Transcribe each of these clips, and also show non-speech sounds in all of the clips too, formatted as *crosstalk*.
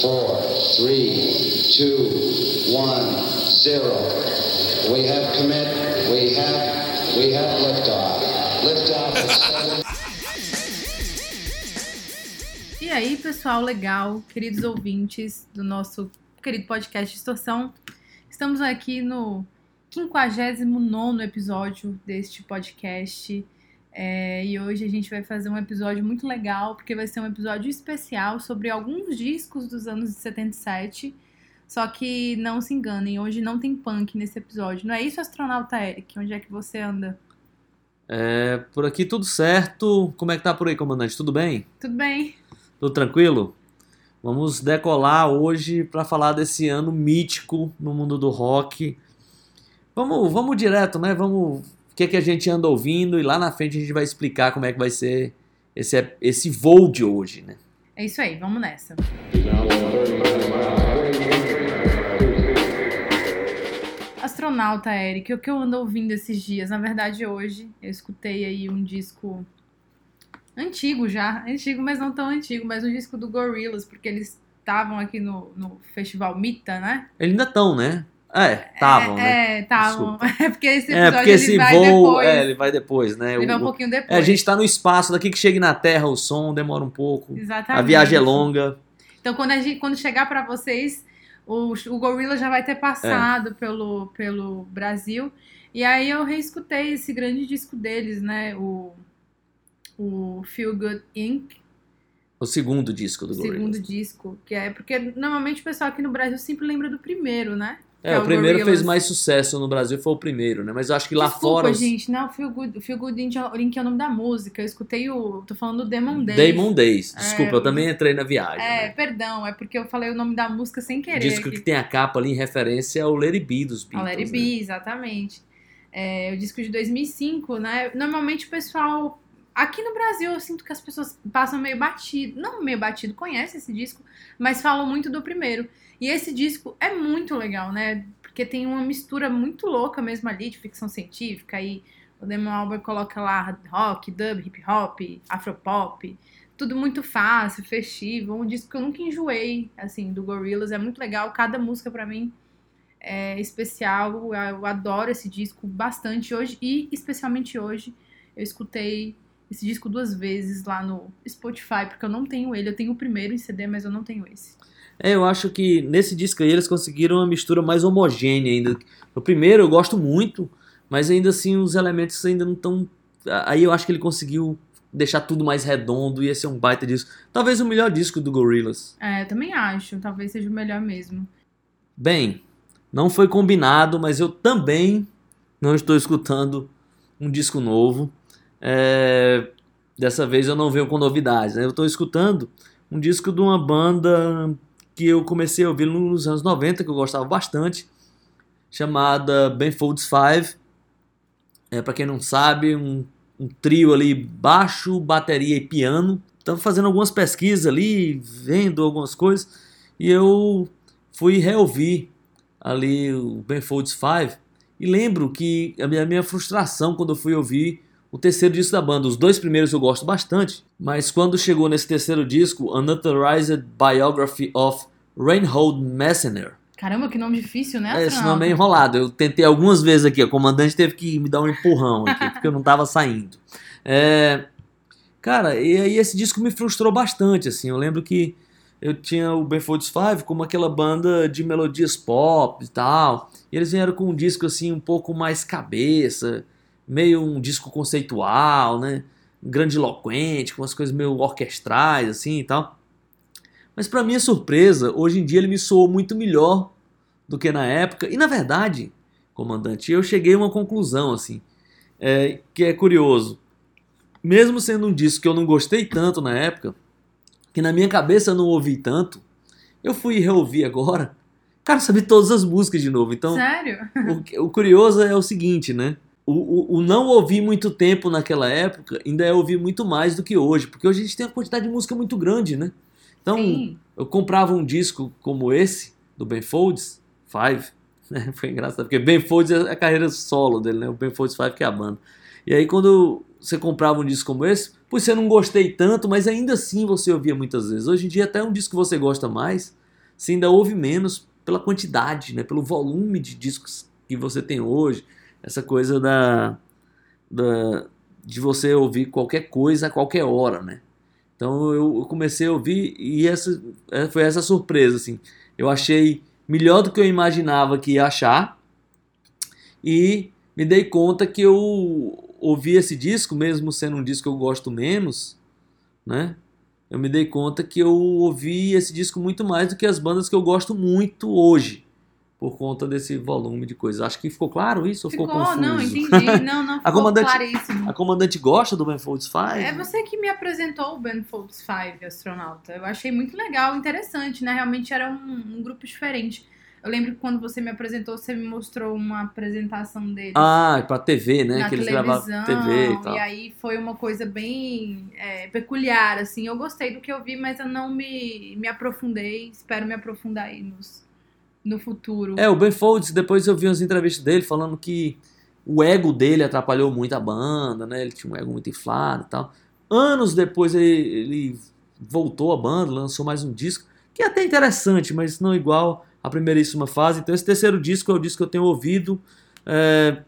four, three, two, one, zero. We have commit. We have. We have liftoff. Liftoff. E aí, pessoal, legal, queridos ouvintes do nosso querido podcast Distorção. Estamos aqui no 59 episódio deste podcast. É, e hoje a gente vai fazer um episódio muito legal, porque vai ser um episódio especial sobre alguns discos dos anos de 77. Só que não se enganem, hoje não tem punk nesse episódio. Não é isso, astronauta Eric? Onde é que você anda? É, por aqui tudo certo. Como é que tá por aí, comandante? Tudo bem? Tudo bem? Tudo tranquilo? Vamos decolar hoje para falar desse ano mítico no mundo do rock. Vamos, vamos direto, né? Vamos, que é que a gente anda ouvindo e lá na frente a gente vai explicar como é que vai ser esse, esse voo de hoje, né? É isso aí, vamos nessa. Astronauta, Eric, o que eu ando ouvindo esses dias? Na verdade, hoje eu escutei aí um disco antigo já, antigo, mas não tão antigo, mas um disco do Gorillaz, porque eles estavam aqui no, no festival Mita, né? Eles ainda estão, né? É, estavam, é, né? É, estavam. *laughs* É porque esse É, episódio porque ele esse vai voo, depois. é, ele vai depois, né? ele vai um O- pouquinho depois. é, a gente tá no espaço, daqui que chegue na Terra o som demora um pouco. Exatamente. A viagem é longa. Então, quando, a gente, quando chegar pra vocês, o, o Gorilla já vai ter É. passado pelo, pelo Brasil. E aí eu reescutei esse grande disco deles, né? O, o Feel Good Inc., O segundo disco do o Gorillaz. segundo disco. Que é porque normalmente o pessoal aqui no Brasil sempre lembra do primeiro, né? É, que o primeiro fez mais sucesso no Brasil, foi o primeiro, né? Mas eu acho que lá Desculpa, fora. gente, não, o Feel Good, Feel Good é- Inc. é o nome da música. Eu escutei o. tô falando do Demon Days. Damon Days. Desculpa, É, eu também entrei na viagem. É, né? perdão, é porque eu falei o nome da música sem O querer. disco aqui. que tem a capa ali em referência ao It Be dos Beatles. Let It né? Be, exatamente. É, o disco de 2005, né? Normalmente o pessoal. Aqui no Brasil eu sinto que as pessoas passam meio batido. Não meio batido, conhece esse disco, mas falam muito do primeiro. E esse disco é muito legal, né? Porque tem uma mistura muito louca mesmo ali de ficção científica. Aí o Damon Albarn coloca lá rock, dub, hip hop, afropop. Tudo muito fácil, festivo. Um disco que eu nunca enjoei, assim, do Gorillaz. É muito legal. Cada música pra mim é especial. Eu adoro esse disco bastante hoje e especialmente hoje eu escutei esse disco duas vezes lá no Spotify, porque eu não tenho ele. Eu tenho o primeiro em CD, mas eu não tenho esse. É, eu acho que nesse disco aí eles conseguiram uma mistura mais homogênea ainda. O primeiro eu gosto muito, mas ainda assim os elementos ainda não estão. Aí eu acho que ele conseguiu deixar tudo mais redondo e esse é um baita disco. Talvez o melhor disco do Gorillaz. É, eu também acho. Talvez seja o melhor mesmo. Bem, não foi combinado, mas eu também não estou escutando um disco novo. É, Dessa vez eu não venho com novidades, né? Eu estou escutando um disco de uma banda que eu comecei a ouvir nos anos 90, que eu gostava bastante, chamada Ben Folds Five. É, para quem não sabe, um, um trio ali, baixo, bateria e piano. Estava fazendo algumas pesquisas ali, vendo algumas coisas, e eu fui reouvir ali o Ben Folds Five e lembro que a minha, a minha frustração quando eu fui ouvir o terceiro disco da banda. Os dois primeiros eu gosto bastante, mas quando chegou nesse terceiro disco, Unauthorized Biography of Reinhold Messner. Caramba, que nome difícil, né? É, esse nome é enrolado. Eu tentei algumas vezes aqui. O comandante teve que me dar um empurrão aqui, porque eu não tava saindo. É, cara, e aí esse disco me frustrou bastante, assim. Eu lembro que eu tinha o Ben Folds Five como aquela banda de melodias pop e tal. E eles vieram com um disco, assim, um pouco mais cabeça, meio um disco conceitual, né? Grandiloquente, com umas coisas meio orquestrais, assim e tal. Mas pra minha surpresa, hoje em dia ele me soou muito melhor do que na época. E na verdade, comandante, eu cheguei a uma conclusão assim, é, que é curioso. Mesmo sendo um disco que eu não gostei tanto na época, que na minha cabeça eu não ouvi tanto, eu fui reouvir agora. Cara, eu sabia todas as músicas de novo. Então, Sério? o, o curioso é o seguinte, né? O, o, o não ouvir muito tempo naquela época ainda é ouvir muito mais do que hoje, porque hoje a gente tem uma quantidade de música muito grande, né? Então, Sim. eu comprava um disco como esse, do Ben Folds, Five, *laughs* né? Foi engraçado, porque Ben Folds é a carreira solo dele, né? O Ben Folds Five que é a banda. E aí quando você comprava um disco como esse, pois você não gostei tanto, mas ainda assim você ouvia muitas vezes. Hoje em dia até um disco que você gosta mais, você ainda ouve menos pela quantidade, né? Pelo volume de discos que você tem hoje. Essa coisa da, da de você ouvir qualquer coisa a qualquer hora, né? Então eu comecei a ouvir e essa é, foi essa surpresa assim. Eu achei melhor do que eu imaginava que ia achar e me dei conta que eu ouvi esse disco, mesmo sendo um disco que eu gosto menos, né? Eu me dei conta que eu ouvi esse disco muito mais do que as bandas que eu gosto muito hoje, por conta desse volume de coisas. Acho que ficou claro isso ou ficou, ficou confuso? Não, entendi. *laughs* Não, não, ficou a comandante, claríssimo. A comandante gosta do Ben Folds 5? É você que me apresentou o Ben Folds 5, astronauta. Eu achei muito legal, interessante, né? Realmente era um, um grupo diferente. Eu lembro que quando você me apresentou, você me mostrou uma apresentação dele. Ah, pra TV, né? Na que eles televisão, gravavam TV e tal. E aí foi uma coisa bem é, peculiar, assim. Eu gostei do que eu vi, mas eu não me, me aprofundei. Espero me aprofundar aí nos, no futuro. É, o Ben Folds, depois eu vi umas entrevistas dele falando que o ego dele atrapalhou muito a banda, né? Ele tinha um ego muito inflado e tal. Anos depois ele, ele voltou à banda, lançou mais um disco, que é até interessante, mas não igual a primeiríssima fase. Então esse terceiro disco é o disco que eu tenho ouvido. É,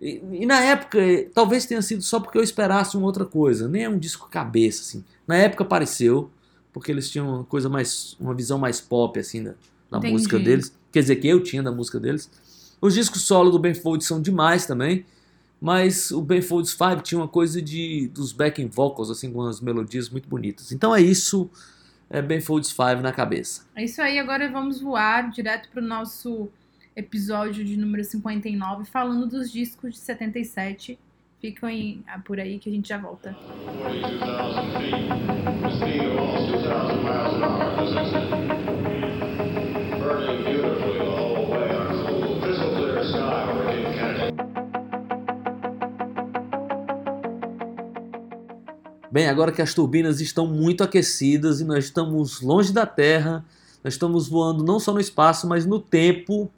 e, e, na época, talvez tenha sido só porque eu esperasse uma outra coisa. Nem é um disco cabeça, assim. Na época apareceu, porque eles tinham uma coisa mais. uma visão mais pop, assim, da, da música deles. Quer dizer, que eu tinha da música deles. Os discos solo do Ben Folds são demais também. Mas o Ben Folds 5 tinha uma coisa de dos backing vocals, assim, com umas melodias muito bonitas. Então é isso é Ben Folds 5 na cabeça. É isso aí, agora vamos voar direto pro nosso episódio de número 59, falando dos discos de 77. Fiquem por aí que a gente já volta. 42,000 feet, Bem, agora que as turbinas estão muito aquecidas e nós estamos longe da Terra, nós estamos voando não só no espaço, mas no tempo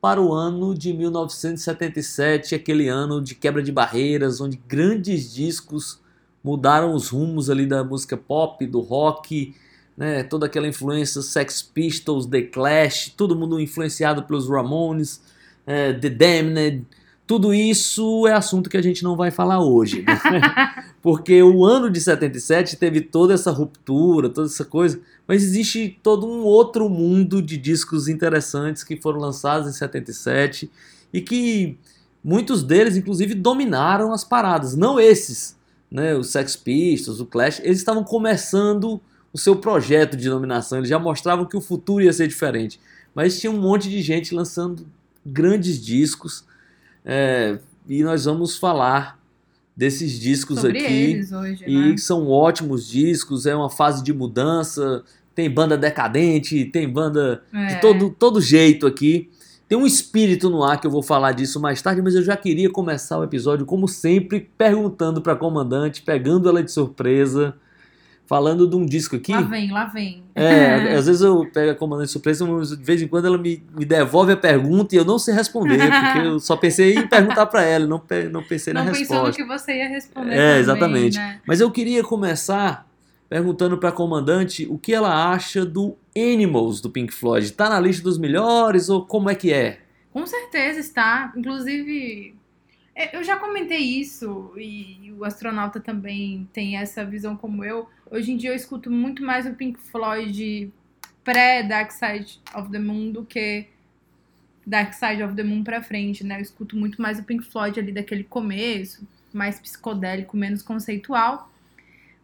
para o ano de 1977, aquele ano de quebra de barreiras, onde grandes discos mudaram os rumos ali da música pop, do rock, né, toda aquela influência Sex Pistols, The Clash, todo mundo influenciado pelos Ramones, é, The Damned, tudo isso é assunto que a gente não vai falar hoje, né? *laughs* porque o ano de 77 teve toda essa ruptura, toda essa coisa, mas existe todo um outro mundo de discos interessantes que foram lançados em 77 e que muitos deles, inclusive, dominaram as paradas. Não esses, né? Os Sex Pistols, o Clash, eles estavam começando o seu projeto de dominação, eles já mostravam que o futuro ia ser diferente. Mas tinha um monte de gente lançando grandes discos é, e nós vamos falar desses discos Sobre aqui. Hoje, e né? são ótimos discos, é uma fase de mudança. Tem banda decadente, tem banda É. de todo, todo jeito aqui. Tem um espírito no ar que eu vou falar disso mais tarde, mas eu já queria começar o episódio, como sempre, perguntando para a comandante, pegando ela de surpresa, falando de um disco aqui. Lá vem, lá vem. É, *laughs* às vezes eu pego a comandante surpresa, mas de vez em quando ela me, me devolve a pergunta e eu não sei responder, porque eu só pensei em perguntar para ela, não, não pensei Não na pensou no resposta. que você ia responder. É, também, exatamente. né? Mas eu queria começar perguntando para a comandante o que ela acha do Animals do Pink Floyd. Tá na lista dos melhores ou como é que é? Com certeza está. Inclusive, eu já comentei isso e o astronauta também tem essa visão como eu. Hoje em dia eu escuto muito mais o Pink Floyd pré-Dark Side of the Moon do que Dark Side of the Moon pra frente, né? Eu escuto muito mais o Pink Floyd ali daquele começo, mais psicodélico, menos conceitual.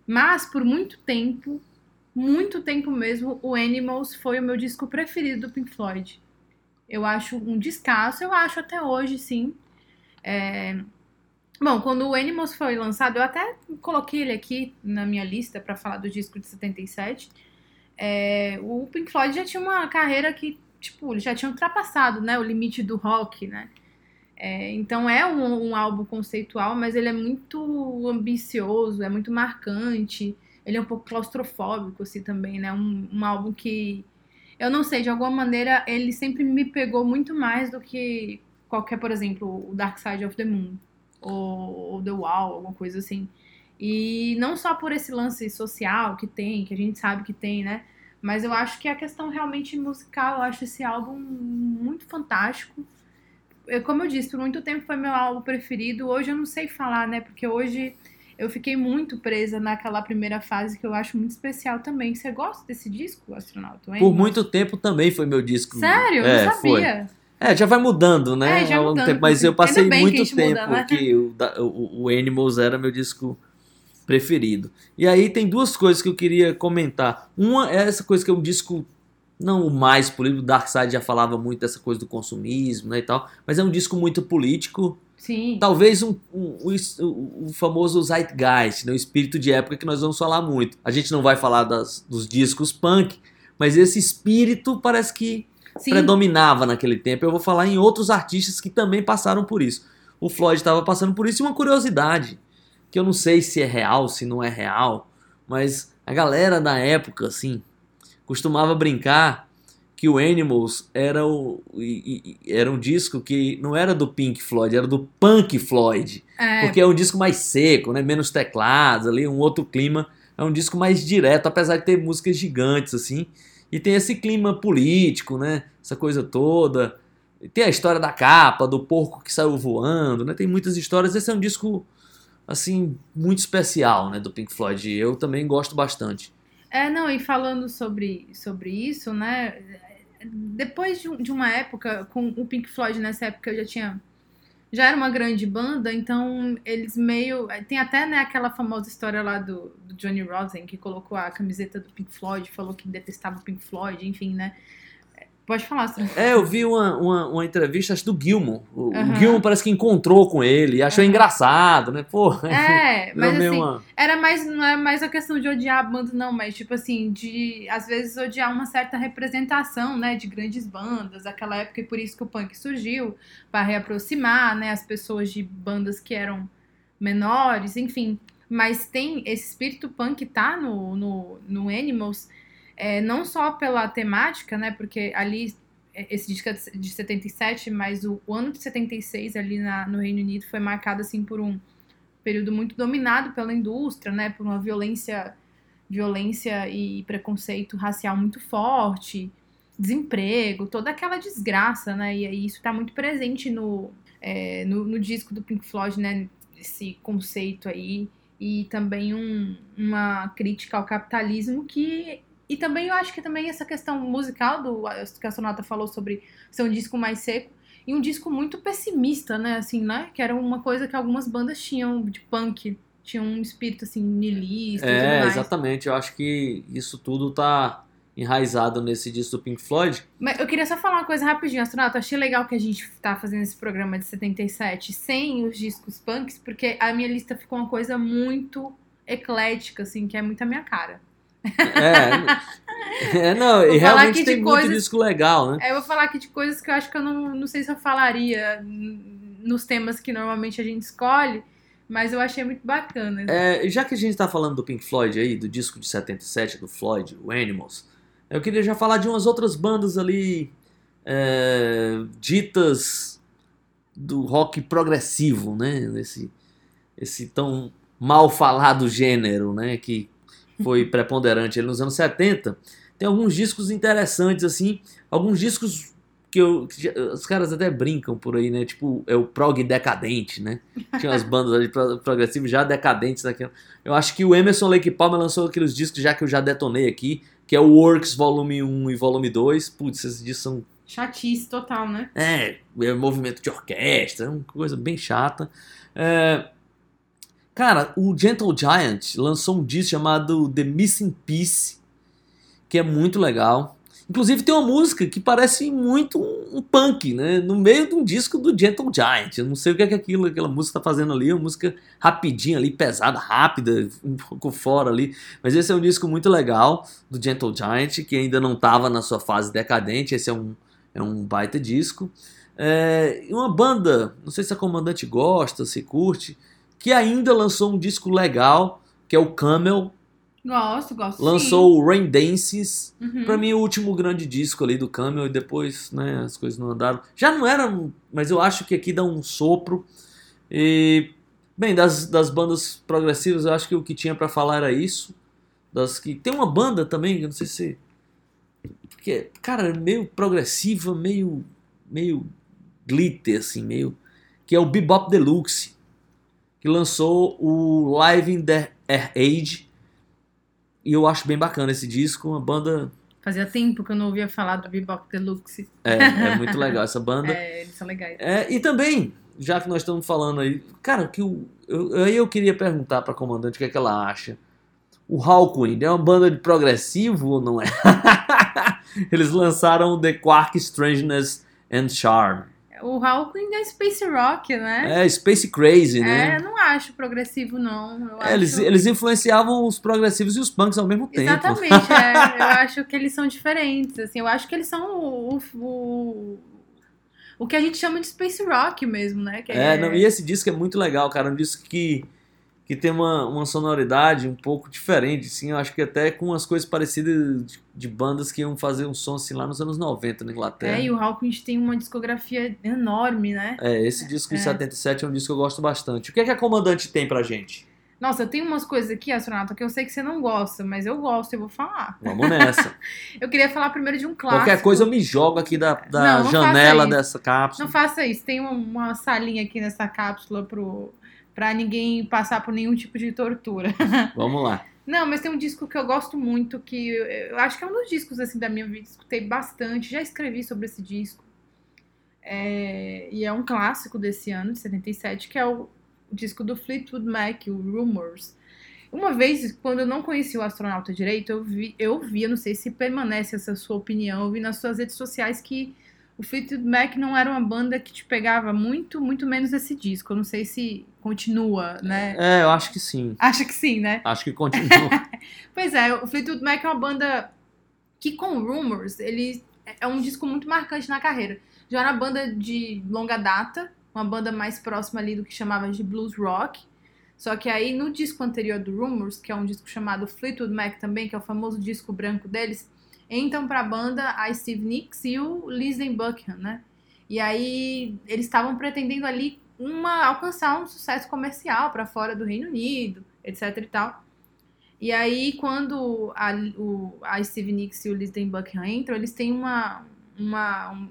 Mas por muito tempo, muito tempo mesmo, o Animals foi o meu disco preferido do Pink Floyd. Eu acho um descasso, eu acho até hoje, sim. É, Bom, quando o Animals foi lançado, eu até coloquei ele aqui na minha lista pra falar do disco de 77. É, O Pink Floyd já tinha uma carreira que, tipo, já tinha ultrapassado, né, o limite do rock, né? É, então é um, um álbum conceitual, mas ele é muito ambicioso, é muito marcante. Ele é um pouco claustrofóbico, assim, também, né? Um, um álbum que eu não sei, de alguma maneira ele sempre me pegou muito mais do que qualquer, por exemplo, o Dark Side of the Moon ou, ou The Wall, alguma coisa assim. E não só por esse lance social que tem, que a gente sabe que tem, né? Mas eu acho que a questão realmente musical, eu acho esse álbum muito fantástico. Eu, como eu disse, por muito tempo foi meu álbum preferido. Hoje eu não sei falar, né? Porque hoje eu fiquei muito presa naquela primeira fase que eu acho muito especial também. Você gosta desse disco, Astronauta? Por muito tempo também foi meu disco. Sério? Eu é, não sabia. Foi. É, já vai mudando, né? É, já mudando, tempo, mas eu passei que muito gente tempo muda, né? que o, o, o Animals era meu disco preferido. E aí tem duas coisas que eu queria comentar. Uma é essa coisa que é um disco, não o mais político, o Dark Side já falava muito dessa coisa do consumismo né, e tal, mas é um disco muito político. Sim. Talvez um, um- o, o famoso Zeitgeist, né, o espírito de época que nós vamos falar muito. A gente não vai falar das, dos discos punk, mas esse espírito parece que Sim. predominava naquele tempo. Eu vou falar em outros artistas que também passaram por isso. O Floyd estava passando por isso e uma curiosidade, que eu não sei se é real, se não é real, mas a galera da época, assim, costumava brincar que o Animals era, o, e- e- era um disco que não era do Pink Floyd, era do Punk Floyd. É, Porque é um disco mais seco, né? Menos teclados ali, um outro clima. É um disco mais direto, apesar de ter músicas gigantes, assim. E tem esse clima político, né? Essa coisa toda. E tem a história da capa, do porco que saiu voando, né? Tem muitas histórias. Esse é um disco, assim, muito especial, né? Do Pink Floyd. Eu também gosto bastante. É, não, e falando sobre, sobre isso, né? Depois de, de uma época, com o Pink Floyd nessa época eu já tinha. Já era uma grande banda, então eles meio. Tem até né, aquela famosa história lá do, do Johnny Rosen, que colocou a camiseta do Pink Floyd, falou que detestava o Pink Floyd, enfim, né? Pode falar, Sandra. É, eu vi uma, uma, uma entrevista, acho, do Gilmour. O. Gilmour parece que encontrou com ele e achou engraçado, né? Pô, É, *laughs* mas assim, uma- Era mais, não é mais a questão de odiar a banda, não, mas tipo assim, de às vezes odiar uma certa representação, né, de grandes bandas, aquela época, e por isso que o punk surgiu, para reaproximar, né, as pessoas de bandas que eram menores, enfim. Mas tem esse espírito punk tá no, no, no Animals, é, não só pela temática, né, porque ali é, esse disco é de 77, mas o, o ano de 76 ali na, no Reino Unido foi marcado assim por um período muito dominado pela indústria, né, por uma violência, violência e preconceito racial muito forte, desemprego, toda aquela desgraça, né, e aí isso está muito presente no, é, no, no disco do Pink Floyd, né, esse conceito aí e também um- uma crítica ao capitalismo que e também eu acho que também essa questão musical do que a Sonata falou sobre ser um disco mais seco e um disco muito pessimista, né? Assim, né? Que era uma coisa que algumas bandas tinham de punk. Tinham um espírito, assim, niilista É, exatamente. Eu acho que isso tudo tá enraizado nesse disco do Pink Floyd. Mas eu queria só falar uma coisa rapidinho, Astronauta. Achei legal que a gente tá fazendo esse programa de 77 sem os discos punks, porque a minha lista ficou uma coisa muito eclética, assim, que é muito a minha cara. É, é não, *laughs* Vou e realmente tem muito coisas- disco legal, né? Aí eu vou falar aqui de coisas que eu acho que eu não, não sei se eu falaria nos temas que normalmente a gente escolhe, mas eu achei muito bacana. É, já que a gente tá falando do Pink Floyd aí, do disco de 77 do Floyd, o Animals, eu queria já falar de umas outras bandas ali é, ditas do rock progressivo, né? Esse, esse tão mal falado gênero, né? Que foi preponderante ali nos anos 70. Tem alguns discos interessantes, assim, alguns discos que, eu, que os caras até brincam por aí, né? Tipo, é o prog decadente, né? Tinha umas bandas ali pro- progressivas já decadentes daquela. Eu acho que o Emerson Lake Palmer lançou aqueles discos já que eu já detonei aqui, que é o Works Volume 1 e Volume 2. Putz, esses discos são Chatice total, né? é, é movimento de orquestra, é uma coisa bem chata. É, cara, o Gentle Giant lançou um disco chamado The Missing Piece, que é muito legal. Inclusive tem uma música que parece muito um, punk, né? No meio de um disco do Gentle Giant. Eu não sei o que é que aquilo, aquela música tá fazendo ali, uma música rapidinha ali, pesada, rápida, um pouco fora ali. Mas esse é um disco muito legal do Gentle Giant, que ainda não estava na sua fase decadente. Esse é um, é um baita disco. É, uma banda, não sei se a comandante gosta, se curte, que ainda lançou um disco legal, que é o Camel. Gosto, gosto. Lançou o Rain Dances. sim. Uhum. Pra mim, o último grande disco ali do Camel, e depois, né, as coisas não andaram. Já não era, mas eu acho que aqui dá um sopro. E, bem, das, das bandas progressivas, eu acho que o que tinha pra falar era isso. Das que Tem uma banda também, que eu não sei se Porque, cara, meio progressiva, meio. meio glitter, assim, meio. Que é o Bebop Deluxe. Que lançou o Live in the Air Age. E eu acho bem bacana esse disco. Uma banda. Fazia tempo que eu não ouvia falar do Bebop Deluxe. É, é muito *laughs* legal essa banda. É, eles são legais. É, e também, já que nós estamos falando aí, cara, que o, eu, aí eu queria perguntar pra comandante o que, é que ela acha. O Hawkwind é uma banda de progressivo ou não é? *laughs* Eles lançaram The Quark Strangeness and Charm. O Hawkwind é Space Rock, né? É, Space Crazy, É, né? eu não acho progressivo, não. É, eles, eles influenciavam os progressivos e os punks ao mesmo tempo. Exatamente, é. *laughs* Eu acho que eles são diferentes, assim. Eu acho que eles são o, o, o, que a gente chama de Space Rock mesmo, né? Que É, não, e esse disco é muito legal, cara. Um disco que, que tem uma, uma sonoridade um pouco diferente, assim. Eu acho que até com umas coisas parecidas de, de bandas que iam fazer um som assim lá nos anos 90 na Inglaterra. É, e o Hawkwind tem uma discografia enorme, né? É, esse disco de É. 77 é um disco que eu gosto bastante. O que é que a Comandante tem pra gente? Nossa, eu tenho umas coisas aqui, astronauta, que eu sei que você não gosta, mas eu gosto, eu vou falar. Vamos nessa. *laughs* Eu queria falar primeiro de um clássico. Qualquer coisa eu me jogo aqui da, da Não, não janela dessa cápsula. Não faça isso. Tem uma, uma salinha aqui nessa cápsula pro, pra ninguém passar por nenhum tipo de tortura. *laughs* Vamos lá. Não, mas tem um disco que eu gosto muito, que eu, acho que é um dos discos assim da minha vida, escutei bastante, já escrevi sobre esse disco. É, e é um clássico desse ano, de 77, que é o, disco do Fleetwood Mac, o Rumors. Uma vez, quando eu não conhecia o astronauta direito, eu vi, eu vi, eu não sei se permanece essa sua opinião, eu vi nas suas redes sociais que o Fleetwood Mac não era uma banda que te pegava muito, muito menos esse disco. Eu não sei se continua, né? É, eu acho que sim. Acha que sim, né? Acho que continua. *laughs* Pois é, o Fleetwood Mac é uma banda que com Rumors, ele é um disco muito marcante na carreira. Já era uma banda de longa data, uma banda mais próxima ali do que chamava de blues rock. Só que aí no disco anterior do Rumors, que é um disco chamado Fleetwood Mac também, que é o famoso disco branco deles, entram pra banda a Steve Nicks e o Lisden Buckingham, né? E aí eles estavam pretendendo ali uma alcançar um sucesso comercial pra fora do Reino Unido, etc e tal. E aí, quando a, o, a Steve Nicks e o Lisden Buckingham entram, eles têm uma, uma, um-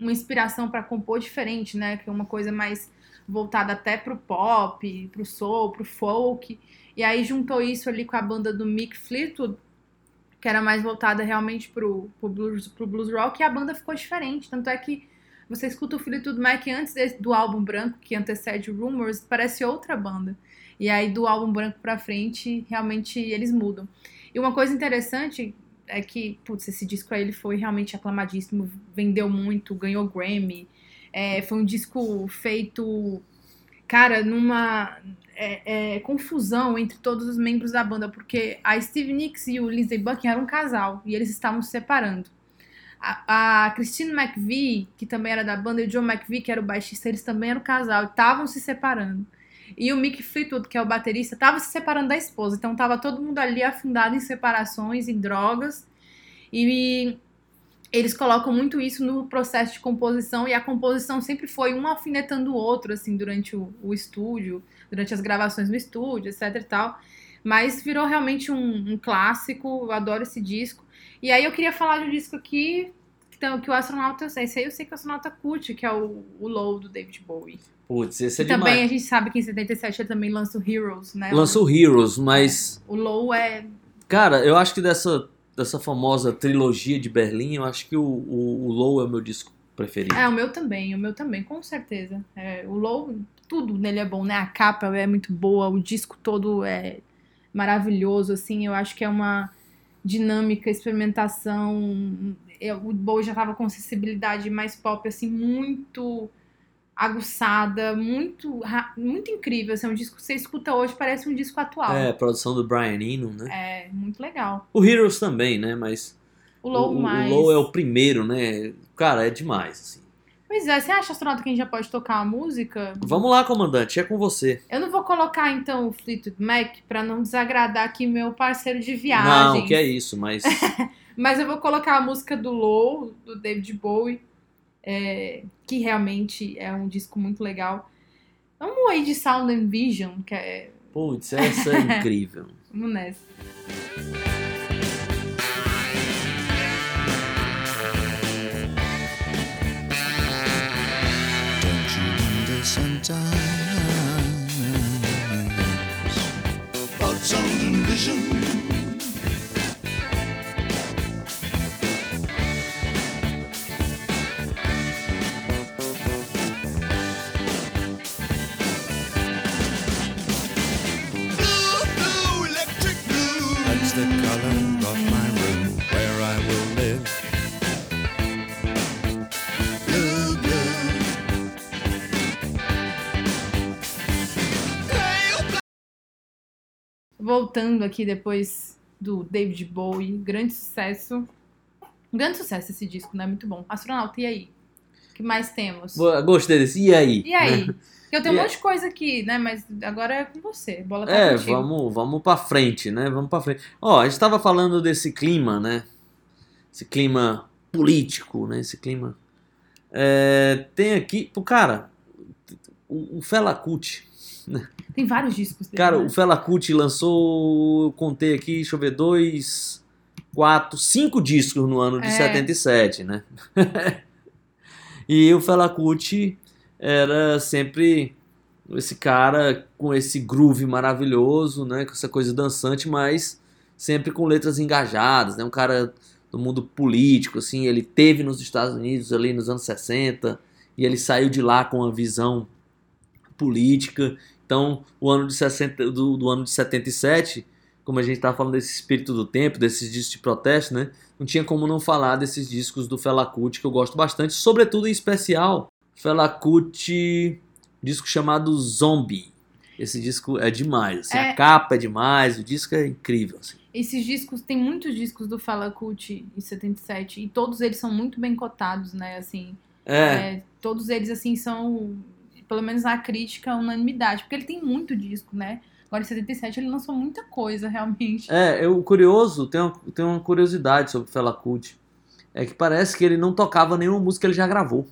uma inspiração para compor diferente, né? Que é uma coisa mais voltada até pro pop, pro soul, pro folk. E aí juntou isso ali com a banda do Mick Fleetwood, que era mais voltada realmente pro, pro, blues, pro blues rock, e a banda ficou diferente. Tanto é que você escuta o Fleetwood Mac antes desse- do álbum branco, que antecede Rumors, parece outra banda. E aí, do álbum branco pra frente, realmente eles mudam. E uma coisa interessante é que, putz, esse disco aí ele foi realmente aclamadíssimo, vendeu muito, ganhou Grammy. É, foi um disco feito, cara, numa é, é, confusão entre todos os membros da banda, porque a Steve Nicks e o Lindsey Buckingham eram um casal e eles estavam se separando. A, a Christine McVie, que também era da banda, e o John McVie, que era o baixista, eles também eram um casal estavam se separando. E o Mick Fleetwood, que é o baterista, estava se separando da esposa. Então tava todo mundo ali afundado em separações, em drogas. E eles colocam muito isso no processo de composição. E a composição sempre foi um alfinetando o outro, assim, durante o, o estúdio, durante as gravações no estúdio, etc e tal. Mas virou realmente um, um clássico. Eu adoro esse disco. E aí eu queria falar de um disco aqui que, tem- que o astronauta. Esse aí eu sei que o astronauta curte, que é o, o Low do David Bowie. Putz, esse é E também a demais. gente sabe que em 77 ele também lança o Heroes, né? Lança o Heroes, mas, O Low é. cara, eu acho que dessa, dessa famosa trilogia de Berlim, eu acho que o, o, o Low é o meu disco preferido. É, o meu também, o meu também, com certeza. É, o Low, tudo nele é bom, né? A capa é muito boa, o disco todo é maravilhoso, assim. Eu acho que é uma dinâmica, experimentação. Eu- o Bowie já tava com sensibilidade mais pop, assim, muito aguçada, muito, muito incrível. Assim, é um disco que você escuta hoje, parece um disco atual. É, produção do Brian Eno, né? É, muito legal. O Heroes também, né? Mas O Low o, o mais. Low é o primeiro, né? Cara, é demais, assim. Pois é, você acha, astronauta, que a gente já pode tocar a música? Vamos lá, comandante, é com você. Eu não vou colocar, então, o Fleetwood Mac pra não desagradar aqui meu parceiro de viagem. Não, que é isso, mas *laughs* Mas eu vou colocar a música do Low, do David Bowie, é, que realmente é um disco muito legal. Vamos aí de Sound and Vision, que é. Putz, essa é *laughs* incrível. Vamos nessa. Sometimes about sound and vision. Voltando aqui depois do David Bowie, grande sucesso. Grande sucesso esse disco, né? Muito bom. Astronauta, e aí? O que mais temos? Boa, Gostei desse. E aí? E aí? *laughs* Eu tenho E um monte de coisa aqui, né? Mas agora é com você. Bola tá É, contigo. vamos, vamos pra frente, né? Vamos pra frente. Ó, a gente tava falando desse clima, né? Esse clima político, né? Esse clima. É, tem aqui, pô, cara, o, o Fela Kuti. Tem vários discos dele. Cara, né? o Fela Kuti lançou, eu contei aqui, deixa eu ver, dois, quatro, cinco discos no ano de É. 77, né? *laughs* e o Fela Kuti era sempre esse cara com esse groove maravilhoso, né? Com essa coisa dançante, mas sempre com letras engajadas, né? Um cara do mundo político, assim, ele teve nos Estados Unidos ali nos anos 60 e ele saiu de lá com uma visão política. Então, o ano de 60, do, do ano de 77, como a gente estava falando desse espírito do tempo, desses discos de protesto, né? Não tinha como não falar desses discos do Fela Kuti, que eu gosto bastante, sobretudo em especial, Fela Kuti, disco chamado Zombie. Esse disco é demais, assim, É. a capa é demais, o disco é incrível, assim. Esses discos, tem muitos discos do Fala Kuti em 77 e todos eles são muito bem cotados, né? Assim, É, é, todos eles, assim, são, pelo menos na crítica, unanimidade, porque ele tem muito disco, né? Agora em 77 ele lançou muita coisa, realmente. é, eu, curioso, tem uma, tem uma curiosidade sobre o Fela Kuti, é que parece que ele não tocava nenhuma música que ele já gravou.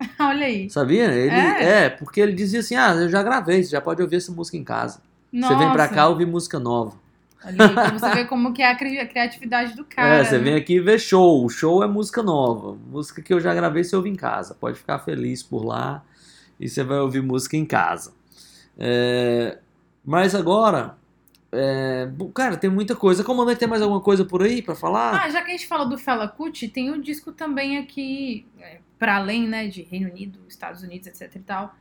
*laughs* Olha aí. Sabia? Ele, É? é? porque ele dizia assim: ah, eu já gravei, você já pode ouvir essa música em casa. Nossa. Você vem pra cá ouvir música nova. Olha aí, pra você ver como que é a cri- a criatividade do cara. *laughs* é, você né? vem aqui ver show. O show é música nova. Música que eu já gravei, você ouve em casa. Pode ficar feliz por lá e você vai ouvir música em casa. É, mas agora, é, cara, tem muita coisa. Comandante, tem mais alguma coisa por aí pra falar? Ah, já que a gente falou do Fela Kuti, tem um disco também aqui, é, para além, né, de Reino Unido, Estados Unidos, etc e tal.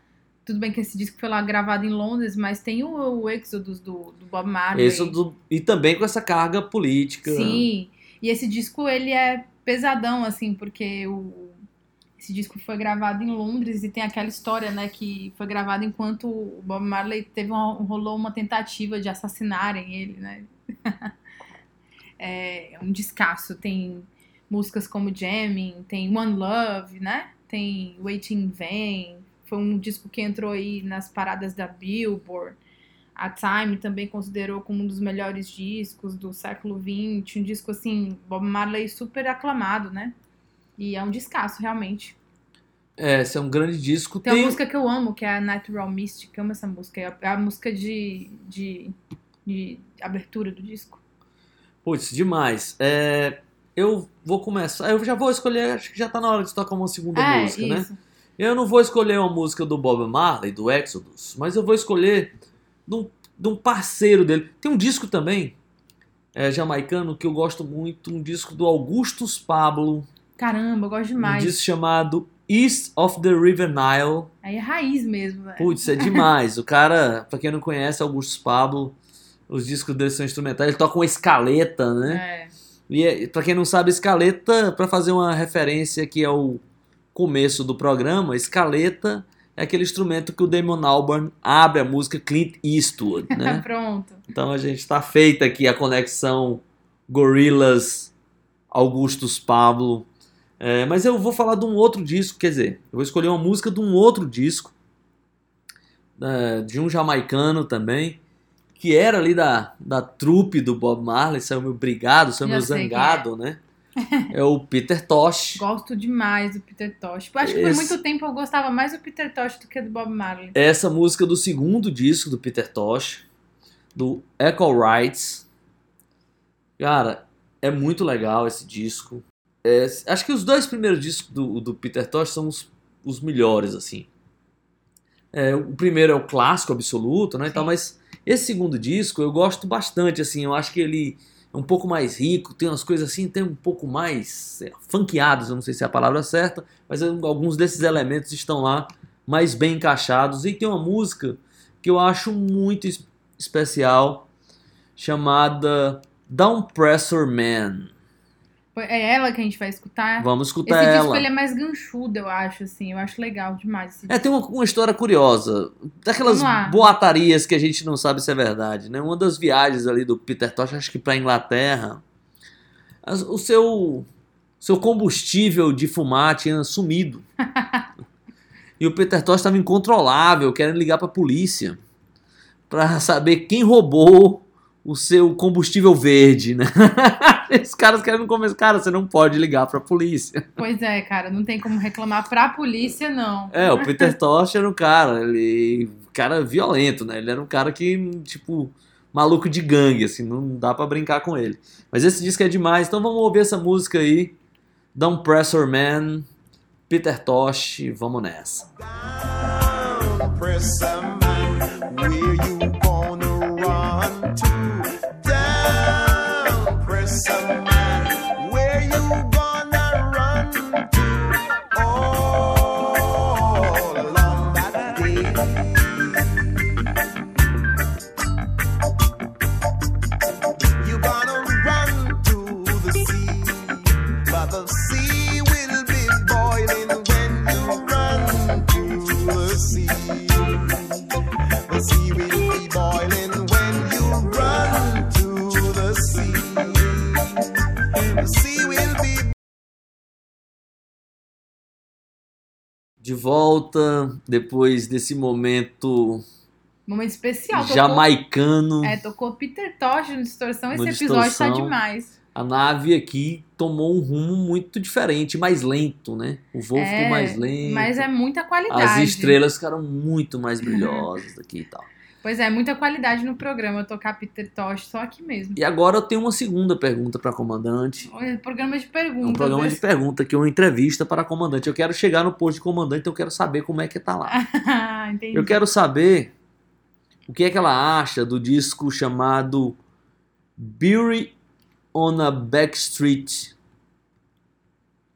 Tudo bem que esse disco foi lá gravado em Londres, mas tem o, o Exodus do, do Bob Marley. Esse do- e também com essa carga política. Sim, e esse disco, ele é pesadão, assim, porque o, esse disco foi gravado em Londres e tem aquela história, né, que foi gravado enquanto o Bob Marley teve uma, rolou uma tentativa de assassinarem ele, né. *laughs* é um descasso, tem músicas como Jamming, tem One Love, né, tem Waiting in Vain, foi um disco que entrou aí nas paradas da Billboard, a Time também considerou como um dos melhores discos do século XX, um disco assim, Bob Marley super aclamado, né? E é um descasso, realmente. É, esse é um grande disco. Tem uma música que eu amo, que é a Natural Mystic, eu amo essa música, é a, música de, de, de abertura do disco. Putz, demais. É, eu vou começar. Eu já vou escolher, acho que já tá na hora de tocar uma segunda é, música, né? isso. Eu não vou escolher uma música do Bob Marley, do Exodus, mas eu vou escolher de um, de um parceiro dele. Tem um disco também, é, jamaicano, que eu gosto muito, um disco do Augustus Pablo, Caramba, eu gosto um demais. disco chamado East of the River Nile. Aí é raiz mesmo, né? Putz, é demais. o cara, pra quem não conhece, Augustus Pablo, os discos dele são instrumentais, ele toca uma escaleta, né? É. E é- pra quem não sabe, escaleta, pra fazer uma referência que é o começo do programa, escaleta é aquele instrumento que o Damon Albarn abre a música Clint Eastwood, né? *laughs* Pronto. então a gente tá feita aqui a conexão Gorillaz, Augustus Pablo. É, mas eu vou falar de um outro disco, quer dizer, eu vou escolher uma música de um outro disco, é, de um jamaicano também, que era ali da, da trupe do Bob Marley, saiu meio brigado, saiu sei quem zangado, né? *laughs* É o Peter Tosh. Gosto demais do Peter Tosh. Acho que por Esse- muito tempo eu gostava mais do Peter Tosh do que do Bob Marley. Essa música do segundo disco do Peter Tosh, do Echo Rights. Cara, é muito legal esse disco. É, acho que os dois primeiros discos do, do Peter Tosh são os, os melhores, assim. É, o primeiro é o clássico absoluto, né? e Sim. mas esse segundo disco eu gosto bastante, assim. Eu acho que ele é um pouco mais rico, tem umas coisas assim, tem um pouco mais é, funkeados, eu não sei se é a palavra certa, mas alguns desses elementos estão lá mais bem encaixados. E tem uma música que eu acho muito es- especial, chamada Down Pressure Man. É ela que a gente vai escutar. Vamos escutar Esse ela. disco ele é mais ganchudo, eu acho, assim. Eu acho legal demais esse É, tem uma, uma história curiosa. Daquelas boatarias que a gente não sabe se é verdade, né? Uma das viagens ali do Peter Tosh, acho que pra Inglaterra, o seu, seu combustível de fumar tinha sumido. *laughs* e o Peter Tosh estava incontrolável, querendo ligar pra polícia pra saber quem roubou o seu combustível verde, né? *laughs* *laughs* Os caras querem começar. Cara, você não pode ligar pra polícia. Pois é, cara, não tem como reclamar pra polícia, não. É, o Peter Tosh era um cara, ele. cara violento, né? Ele era um cara que, tipo, maluco de gangue, assim, não dá pra brincar com ele. Mas esse disco é demais, então vamos ouvir essa música aí. Down Pressure Man, Peter Tosh, vamos nessa. down, man. Where you gonna run to? De volta, depois desse momento Momento especial. Tocou, jamaicano, é, tocou Peter Tosh no Distorção. Esse No episódio tá demais. a nave aqui tomou um rumo muito diferente, mais lento, né? O voo ficou É, mais lento. Mas é muita qualidade. As estrelas ficaram muito mais brilhosas aqui e tal. Pois é, muita qualidade no programa tocar Peter Tosh, só aqui mesmo. E agora eu tenho uma segunda pergunta para a comandante. Olha, Programa de perguntas. Um programa de esse- pergunta aqui, uma entrevista para a comandante. Eu quero chegar no posto de comandante, eu quero saber como é que tá lá. *laughs* Entendi. Eu quero saber o que é que ela acha do disco chamado Beauty on a Backstreet.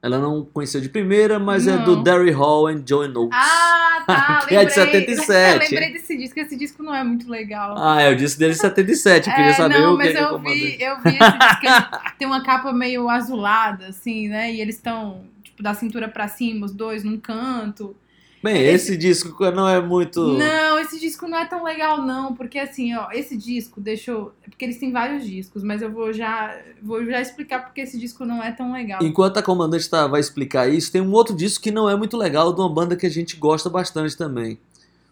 Ela não conheceu de primeira, mas é do Não. Derry Hall and Joy Notes. Ah, tá. Que *laughs* é de lembrei. 77. Eu *laughs* lembrei desse disco. Esse disco não é muito legal. Ah, é o disco dele de 77. Eu queria É, saber não, o que, mas é que a eu comandante. vi, eu vi esse disco. *laughs* ele tem uma capa meio azulada, assim, né? E eles estão, tipo, da cintura pra cima, os dois num canto. Bem, esse disco não é muito. Não, esse disco não é tão legal, não, porque assim, ó, esse disco deixou. é Porque eles têm vários discos, mas eu vou já, vou já explicar porque esse disco não é tão legal. Enquanto a comandante tá, vai explicar isso, tem um outro disco que não é muito legal, de uma banda que a gente gosta bastante também.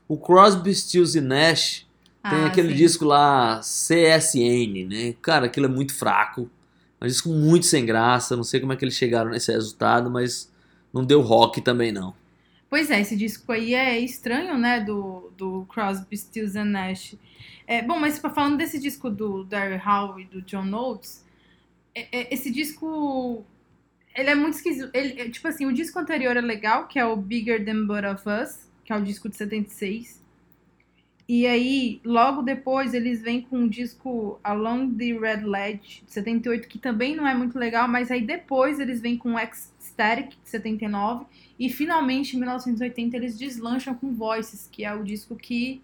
O Crosby, Stills e Nash tem Ah, aquele sim. disco lá, CSN, né? Cara, aquilo é muito fraco. É um disco muito sem graça. Não sei como é que eles chegaram nesse resultado, mas não deu rock também não. Pois é, esse disco aí é estranho, né, do, do Crosby, Stills and Nash. É, bom, mas falando desse disco do Darryl Hall e do John Oates, é- é- esse disco, ele é muito esquisito. Ele, é, tipo assim, o disco anterior é legal, que é o Bigger Than Both of Us, que é o disco de 76. E aí, logo depois, eles vêm com um disco Along the Red Ledge, de 78, que também não é muito legal, mas aí depois eles vêm com Ecstatic, de 79, e finalmente, em 1980, eles deslancham com Voices, que é o disco que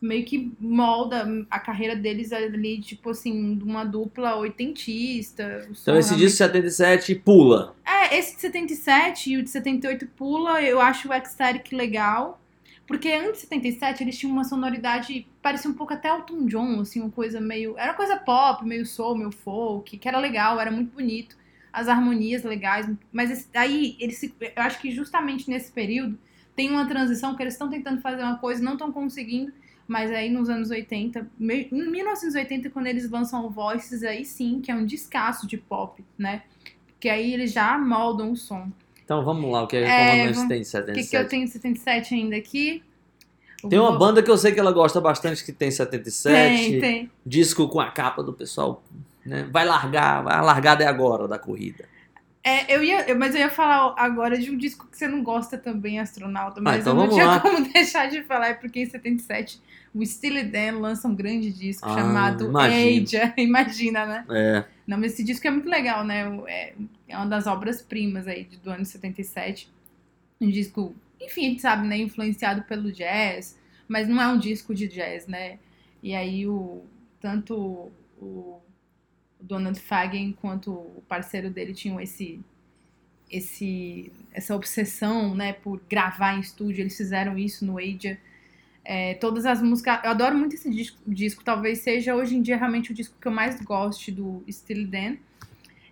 meio que molda a carreira deles ali, tipo assim, de uma dupla oitentista. Então esse realmente- disco 77 pula. É, esse de 77 e o de 78 pula, eu acho o Ecstatic legal. Porque antes de 77 eles tinham uma sonoridade, parecia um pouco até Elton John, assim, uma coisa meio. Era coisa pop, meio soul, meio folk, que era legal, era muito bonito. As harmonias legais. Mas esse- aí, eles se- eu acho que justamente nesse período tem uma transição que eles estão tentando fazer uma coisa, não estão conseguindo. Mas aí nos anos 80, me- em 1980, quando eles lançam o Voices, aí sim, que é um descasso de pop, né? Que aí eles já moldam o som. Então vamos lá, o que É, comandante vamos- tem de O 77? que, que eu tenho de 77 ainda aqui? Tem uma banda que eu sei que ela gosta bastante que tem 77. Tem, tem. Disco com a capa do pessoal, né? Vai largar, a largada é agora da corrida. É, eu ia, mas eu ia falar agora de um disco que você não gosta também, Astronauta, mas então eu não tinha lá. como *laughs* deixar de falar, é porque em 77 o Steely Dan lança um grande disco Ah, chamado imagino. Aja, *laughs* imagina, né? É. Não, mas esse disco é muito legal, né? É, é uma das obras-primas aí do ano 77. Um disco, enfim, a gente sabe, né? Influenciado pelo jazz, mas não é um disco de jazz, né? E aí o tanto o Donald Fagen, enquanto o parceiro dele tinham esse, esse, essa obsessão, né, por gravar em estúdio. Eles fizeram isso no Aja. É, todas as músicas. Eu adoro muito esse disco, disco. Talvez seja hoje em dia realmente o disco que eu mais gosto do Steely Dan.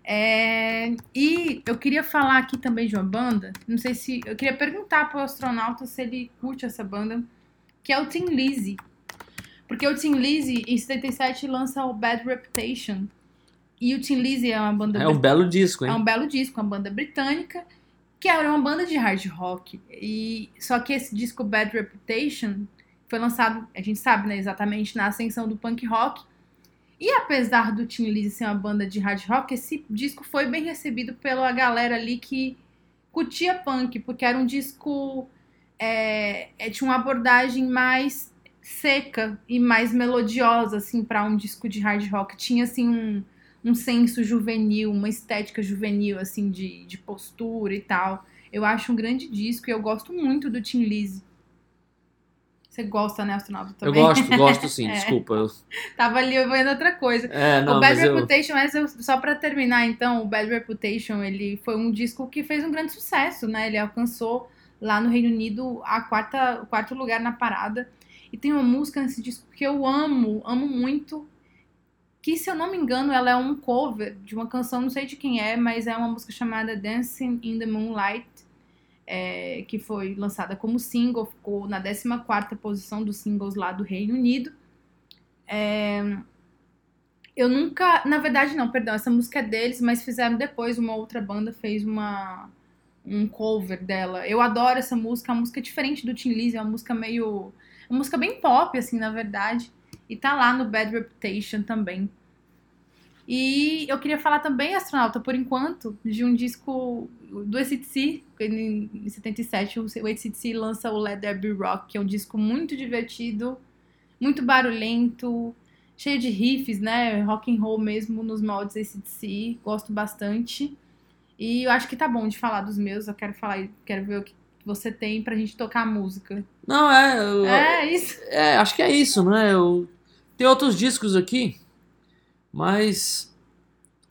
É, e eu queria falar aqui também de uma banda. Não sei se. Eu queria perguntar pro astronauta se ele curte essa banda, que é o Tim Lizzy. Porque o Tim Lizzy, em 77, lança o Bad Reputation. E o Tim Lizzy é uma banda. É um belo disco, É hein? um belo disco, uma banda britânica, que era uma banda de hard rock. E só que esse disco Bad Reputation foi lançado, a gente sabe, né, exatamente na ascensão do punk rock. E apesar do Tim Lizzy ser uma banda de hard rock, esse disco foi bem recebido pela galera ali que curtia punk, porque era um disco é, é, tinha uma abordagem mais seca e mais melodiosa assim para um disco de hard rock. Tinha assim um um senso juvenil, uma estética juvenil, assim, de, de postura e tal. Eu acho um grande disco e eu gosto muito do Tim Lizzy. Você gosta, né, astronauta? Eu Também? gosto, gosto *laughs* sim, É. desculpa. eu- Tava ali eu vendo outra coisa. É, não, o Bad eu. Reputation, mas eu- só pra terminar, então, o Bad Reputation, ele foi um disco que fez um grande sucesso, né? Ele alcançou lá no Reino Unido a quarta, o quarto lugar na parada. E tem uma música nesse disco que eu amo, amo muito, que se eu não me engano, ela é um cover de uma canção, não sei de quem é, mas é uma música chamada Dancing in the Moonlight, é, que foi lançada como single, ficou na 14ª posição dos singles lá do Reino Unido. É, eu nunca, na verdade não, perdão, essa música é deles, mas fizeram depois, uma outra banda fez uma um cover dela. Eu adoro essa música, é uma música diferente do Tim Lizzy, é uma música meio, uma música bem pop assim, na verdade. E tá lá no Bad Reputation também. E eu queria falar também, astronauta, por enquanto, de um disco do ACDC. Em em 77, o ACDC lança o Let There Be Rock, que é um disco muito divertido, muito barulhento, cheio de riffs, né? Rock and roll mesmo nos moldes ACDC. Gosto bastante. E eu acho que tá bom de falar dos meus. Eu quero falar, quero ver o que você tem pra gente tocar a música. Não, é. eu- É isso. É, acho que é isso, né? Eu... Tem outros discos aqui, mas.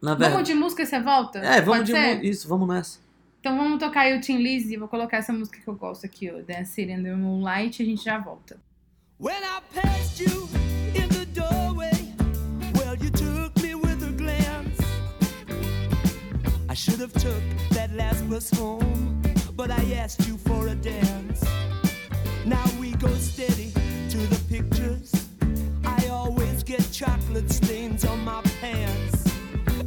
Na Vamos verdade. de música e você volta? É, vamos Pode de. ser? mu- Isso, vamos nessa. Então vamos tocar aí o Tim Lizzy. Vou colocar essa música que eu gosto aqui, ó. Dance in the Moonlight, e a gente já volta. When I passed you in the doorway, well, you took me with a glance. I should have took that last bus home, but I asked you for a dance. Now we go steady chocolate stains on my pants.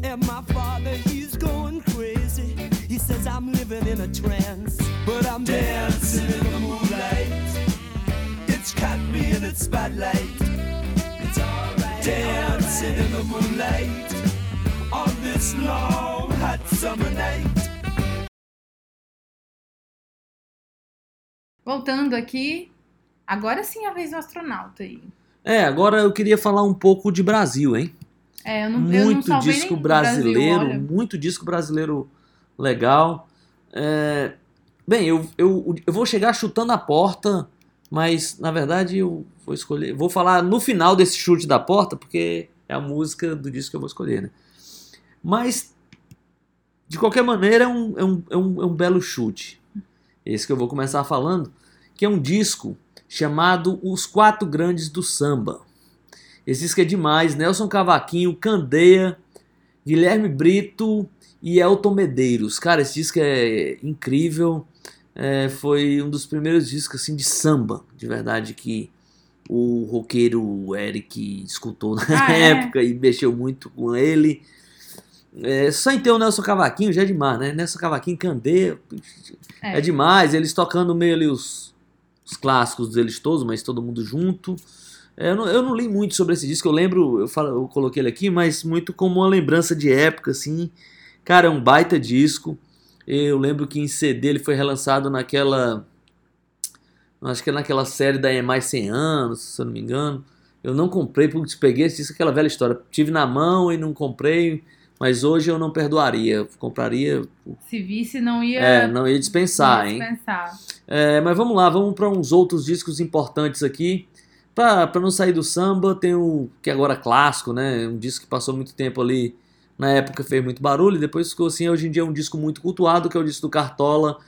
And my father, he's going crazy. He says I'm living in a trance, but I'm dancing in the moonlight. It's caught me in its spotlight. It's alright. Dancing in the moonlight on this long hot summer night. Voltando aqui. Agora sim é a vez do astronauta aí. É, agora eu queria falar um pouco de Brasil, hein? É, eu não, eu não muito disco Brasil, brasileiro, olha. muito disco brasileiro legal. É, bem, eu, eu, eu vou chegar chutando a porta, mas na verdade eu vou escolher. Vou falar no final desse chute da porta, porque é a música do disco que eu vou escolher, né? Mas, de qualquer maneira, é um, é um, é um, é um belo chute. Esse que eu vou começar falando, que é um disco chamado Os Quatro Grandes do Samba. Esse disco é demais. Nelson Cavaquinho, Candeia, Guilherme Brito e Elton Medeiros. Cara, esse disco é incrível. É, foi um dos primeiros discos assim, de samba, de verdade, que o roqueiro Eric escutou na Ah, é? época e mexeu muito com ele. É, só em ter o Nelson Cavaquinho já é demais, né? Nelson Cavaquinho, Candeia, é, É. demais. Eles tocando meio ali os, os clássicos deles todos, mas todo mundo junto. É, eu, não, eu não li muito sobre esse disco, eu lembro, eu, falo, eu coloquei ele aqui, mas muito como uma lembrança de época, assim. Cara, é um baita disco. Eu lembro que em CD ele foi relançado naquela. Acho que é naquela série da Mais 100 Anos, se eu não me engano. Eu não comprei, porque peguei esse disco, aquela velha história. Tive na mão e não comprei, mas hoje eu não perdoaria. Compraria. Se visse, não ia. É, não ia dispensar, não ia hein? dispensar. É, mas vamos lá, vamos para uns outros discos importantes aqui. pra não sair do samba, tem o que agora é clássico, né? Um disco que passou muito tempo ali. Na época fez muito barulho, e depois ficou assim. Hoje em dia é um disco muito cultuado, que é o disco do Cartola.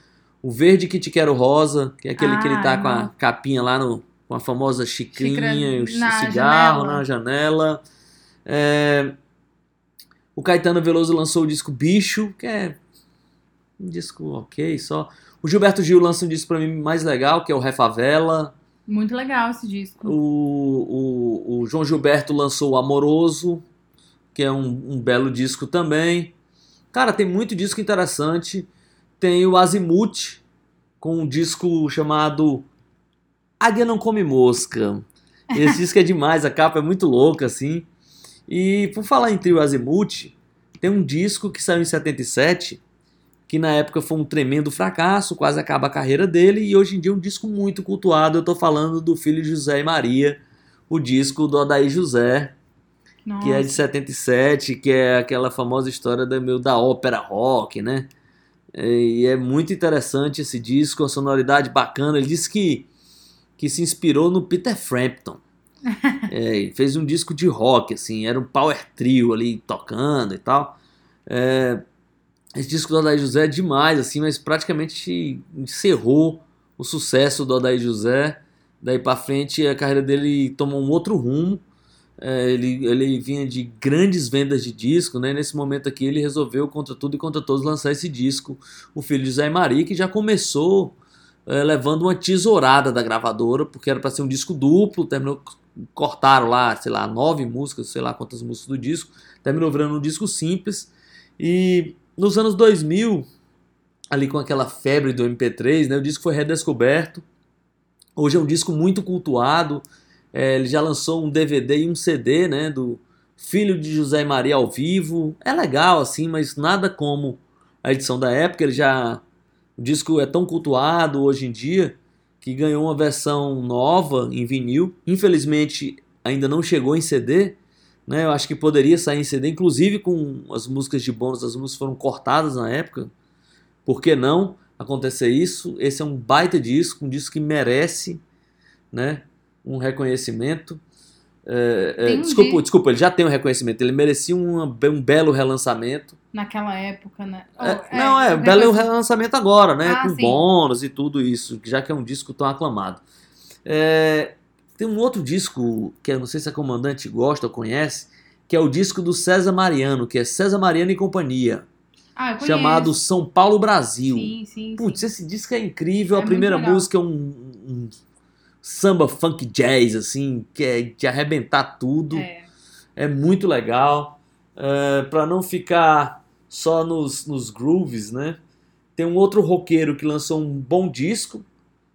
O Verde que Te Quero Rosa, que é aquele que ele tá Ah, com a não. capinha lá no, com a famosa xicrinha, Xícara e o na cigarro janela. na janela. É, o Caetano Veloso lançou o disco Bicho, que é um disco ok só. O Gilberto Gil lança um disco pra mim mais legal, que é o Refavela. Muito legal esse disco. O, o, o João Gilberto lançou o Amoroso, que é um, um belo disco também. Cara, tem muito disco interessante. Tem o Azimuth, com um disco chamado Águia Não Come Mosca. Esse disco é demais, a capa é muito louca, assim. E por falar em trio Azimuth, tem um disco que saiu em 77, que na época foi um tremendo fracasso, quase acaba a carreira dele, e hoje em dia é um disco muito cultuado. Eu tô falando do filho José e Maria, o disco do Odaí José, Nossa. que é de 77, que é aquela famosa história da, meu, da ópera rock, né? E é muito interessante esse disco, a sonoridade bacana. Ele disse que, que se inspirou no Peter Frampton. *laughs* É, fez um disco de rock, assim, era um power trio ali tocando e tal. É, esse disco do Odaí José é demais, assim, mas praticamente encerrou o sucesso do Odaí José. Daí pra frente a carreira dele tomou um outro rumo. É, ele, ele vinha de grandes vendas de disco, né? Nesse momento aqui ele resolveu, contra tudo e contra todos, lançar esse disco, O Filho de Zé Maria, que já começou é, levando uma tesourada da gravadora, porque era para ser um disco duplo, terminou, cortaram lá, sei lá, nove músicas, sei lá quantas músicas do disco, terminou virando um disco simples. E nos anos 2000, ali com aquela febre do MP3, né? O disco foi redescoberto. Hoje é um disco muito cultuado. É, ele já lançou um DVD e um CD, né, do Filho de José e Maria ao vivo. É legal assim, mas nada como a edição da época. Ele já o disco é tão cultuado hoje em dia que ganhou uma versão nova em vinil. Infelizmente ainda não chegou em CD, né? Eu acho que poderia sair em CD, inclusive com as músicas de bônus, as músicas foram cortadas na época. Por que não acontecer isso? Esse é um baita disco, um disco que merece, né? um reconhecimento. É, é, um desculpa, desculpa, ele já tem um reconhecimento. Ele merecia uma- um belo relançamento. Naquela época, né? É, Oh, não, é, um belo relançamento agora, né? Ah, com sim. bônus e tudo isso, já que é um disco tão aclamado. É, tem um outro disco que eu não sei se a comandante gosta ou conhece, que é o disco do César Mariano, que é César Mariano e Companhia, Ah, chamado São Paulo Brasil. Sim, sim, Putz, esse disco é incrível. É a primeira música é um, um samba funk jazz, assim, que é de arrebentar tudo. É, É. muito legal. É, para não ficar só nos, nos grooves, né? Tem um outro roqueiro que lançou um bom disco,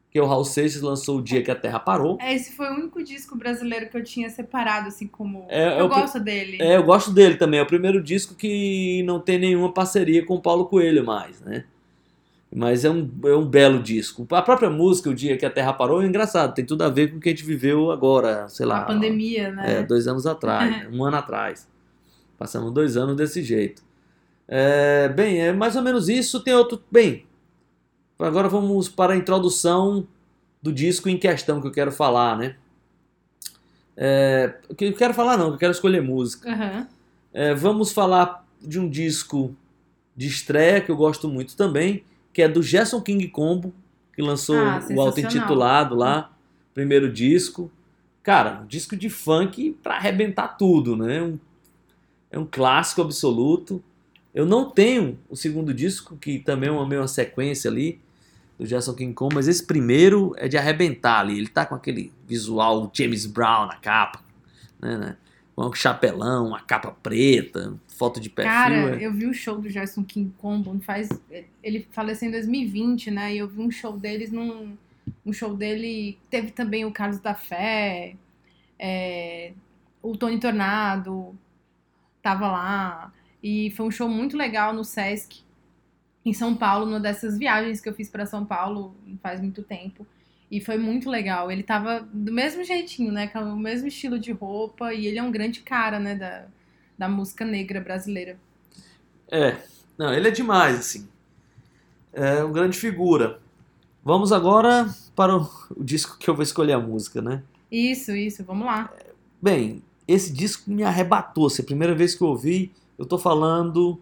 que é o Raul Seixas, lançou O Dia que a Terra Parou. É, Esse foi o único disco brasileiro que eu tinha separado, assim, como. É, é eu pri- gosto dele. É, eu gosto dele também. É o primeiro disco que não tem nenhuma parceria com o Paulo Coelho mais, né? Mas é um, é um belo disco. A própria música, O Dia que a Terra Parou, é engraçado. Tem tudo a ver com o que a gente viveu agora, sei lá. a pandemia, né? É, dois anos atrás, *laughs* um ano atrás. Passamos dois anos desse jeito. É, bem, é mais ou menos isso. Tem outro. Bem, agora vamos para a introdução do disco em questão que eu quero falar, né? É, que eu quero falar não, que eu quero escolher música. Aham. É, vamos falar de um disco de estreia que eu gosto muito também, que é do Gerson King Combo, que lançou Ah, o auto-intitulado lá, primeiro disco. Cara, um disco de funk pra arrebentar tudo, né? Um- é um clássico absoluto. Eu não tenho o segundo disco, que também é uma meio uma sequência ali, do Gerson King Kong, mas esse primeiro é de arrebentar ali. Ele tá com aquele visual James Brown na capa, né? né? Com um chapelão, uma capa preta, foto de perfil. Cara, é. eu vi o show do Gerson King Combo, faz. Ele faleceu em 2020, né? E eu vi um show deles num. Um show dele. Teve também o Carlos da Fé, é, o Tony Tornado, tava lá. E foi um show muito legal no Sesc, em São Paulo, numa dessas viagens que eu fiz pra São Paulo faz muito tempo. E foi muito legal. Ele tava do mesmo jeitinho, né? Com o mesmo estilo de roupa. E ele é um grande cara, né? Da, da música negra brasileira. É, não, ele é demais, assim. É uma grande figura. Vamos agora para o, o disco que eu vou escolher a música, né? Isso, isso, vamos lá. Bem, esse disco me arrebatou. Assim, a primeira vez que eu ouvi, eu tô falando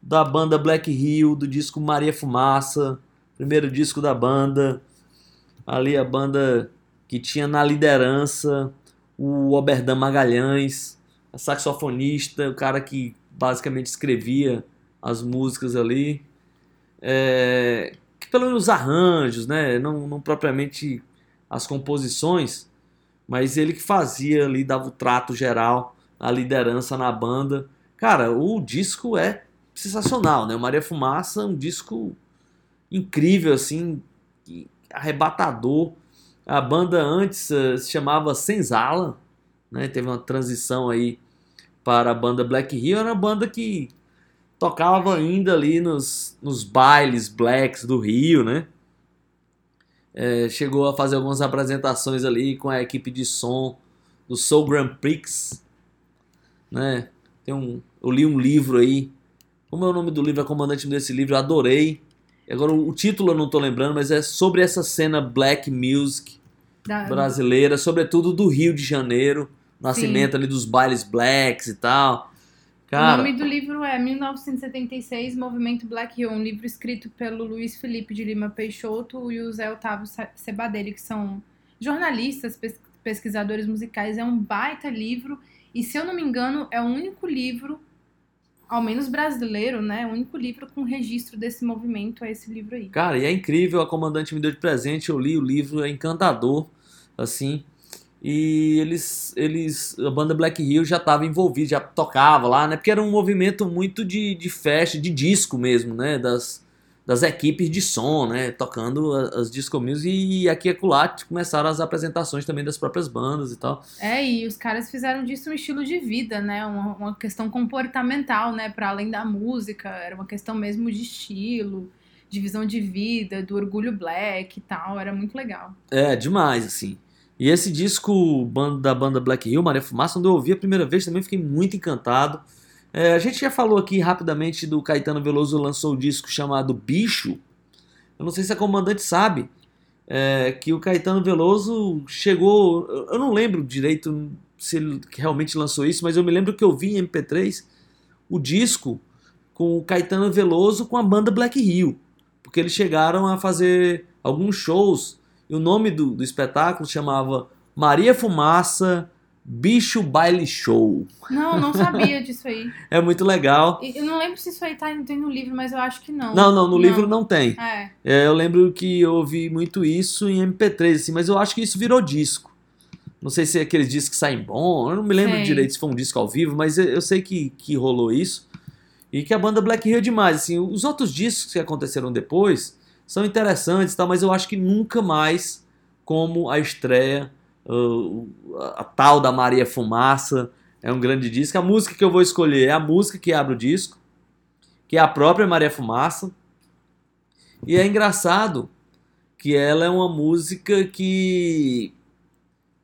da banda Black Hill, do disco Maria Fumaça, primeiro disco da banda. Ali a banda que tinha na liderança o Oberdan Magalhães, saxofonista, o cara que basicamente escrevia as músicas ali. É, que pelo menos os arranjos, né? Não, não propriamente as composições, mas ele que fazia ali, dava o trato geral, a liderança na banda. Cara, o disco é sensacional, né? O Maria Fumaça é um disco incrível, assim, arrebatador. A banda antes eh, se chamava Senzala, né? Teve uma transição aí para a banda Black Hill, era uma banda que tocava ainda ali nos, nos bailes blacks do Rio, né? É, chegou a fazer algumas apresentações ali com a equipe de som do Soul Grand Prix, né? Tem um, eu li um livro aí. Como é o nome do livro? A comandante desse livro, eu adorei. Agora o título eu não tô lembrando, mas é sobre essa cena black music Da- brasileira, sobretudo do Rio de Janeiro, nascimento ali dos bailes blacks e tal. O Cara, nome do livro é 1976, Movimento Black Hill, um livro escrito pelo Luiz Felipe de Lima Peixoto e o Zé Otávio Cebadelli, que são jornalistas, pes- pesquisadores musicais. É um baita livro e, se eu não me engano, é o único livro, ao menos brasileiro, né? O único livro com registro desse movimento é esse livro aí. Cara, e é incrível, a comandante me deu de presente, eu li o livro, é encantador, assim. E eles, eles a banda Black Hill já estava envolvida, já tocava lá, né? Porque era um movimento muito de, de festa, de disco mesmo, né? Das, das equipes de som, né? Tocando as disco music e aqui e acolá começaram as apresentações também das próprias bandas e tal. É, e os caras fizeram disso um estilo de vida, né? Uma, uma questão comportamental, né? Para além da música, era uma questão mesmo de estilo, de visão de vida, do orgulho black e tal. Era muito legal. É, demais, assim. E esse disco da banda Black Hill, Maria Fumaça, quando eu ouvi a primeira vez também fiquei muito encantado. É, a gente já falou aqui rapidamente do Caetano Veloso lançou o disco chamado Bicho. Eu não sei se a comandante sabe é, que o Caetano Veloso chegou. eu- Eu não lembro direito se ele realmente lançou isso, mas eu me lembro que eu vi em MP3 o disco com o Caetano Veloso com a banda Black Hill. Porque eles chegaram a fazer alguns shows e o nome do, do espetáculo chamava Maria Fumaça Bicho Baile Show. Não, não sabia disso aí. *laughs* É muito legal. Eu não lembro se isso aí tá tem no livro, mas eu acho que não. Não, não, no livro não tem. É, É, eu lembro que eu ouvi muito isso em MP3, assim, mas eu acho que isso virou disco. Não sei se é aqueles discos que saem bom, eu não me lembro Sei. direito se foi um disco ao vivo, mas eu, eu sei que, que rolou isso. E que a banda Black Hill é demais. Assim, os outros discos que aconteceram depois são interessantes, tal, mas eu acho que nunca mais como a estreia, a, tal da Maria Fumaça. É um grande disco. A música que eu vou escolher é a música que abre o disco, que é a própria Maria Fumaça. E é engraçado que ela é uma música que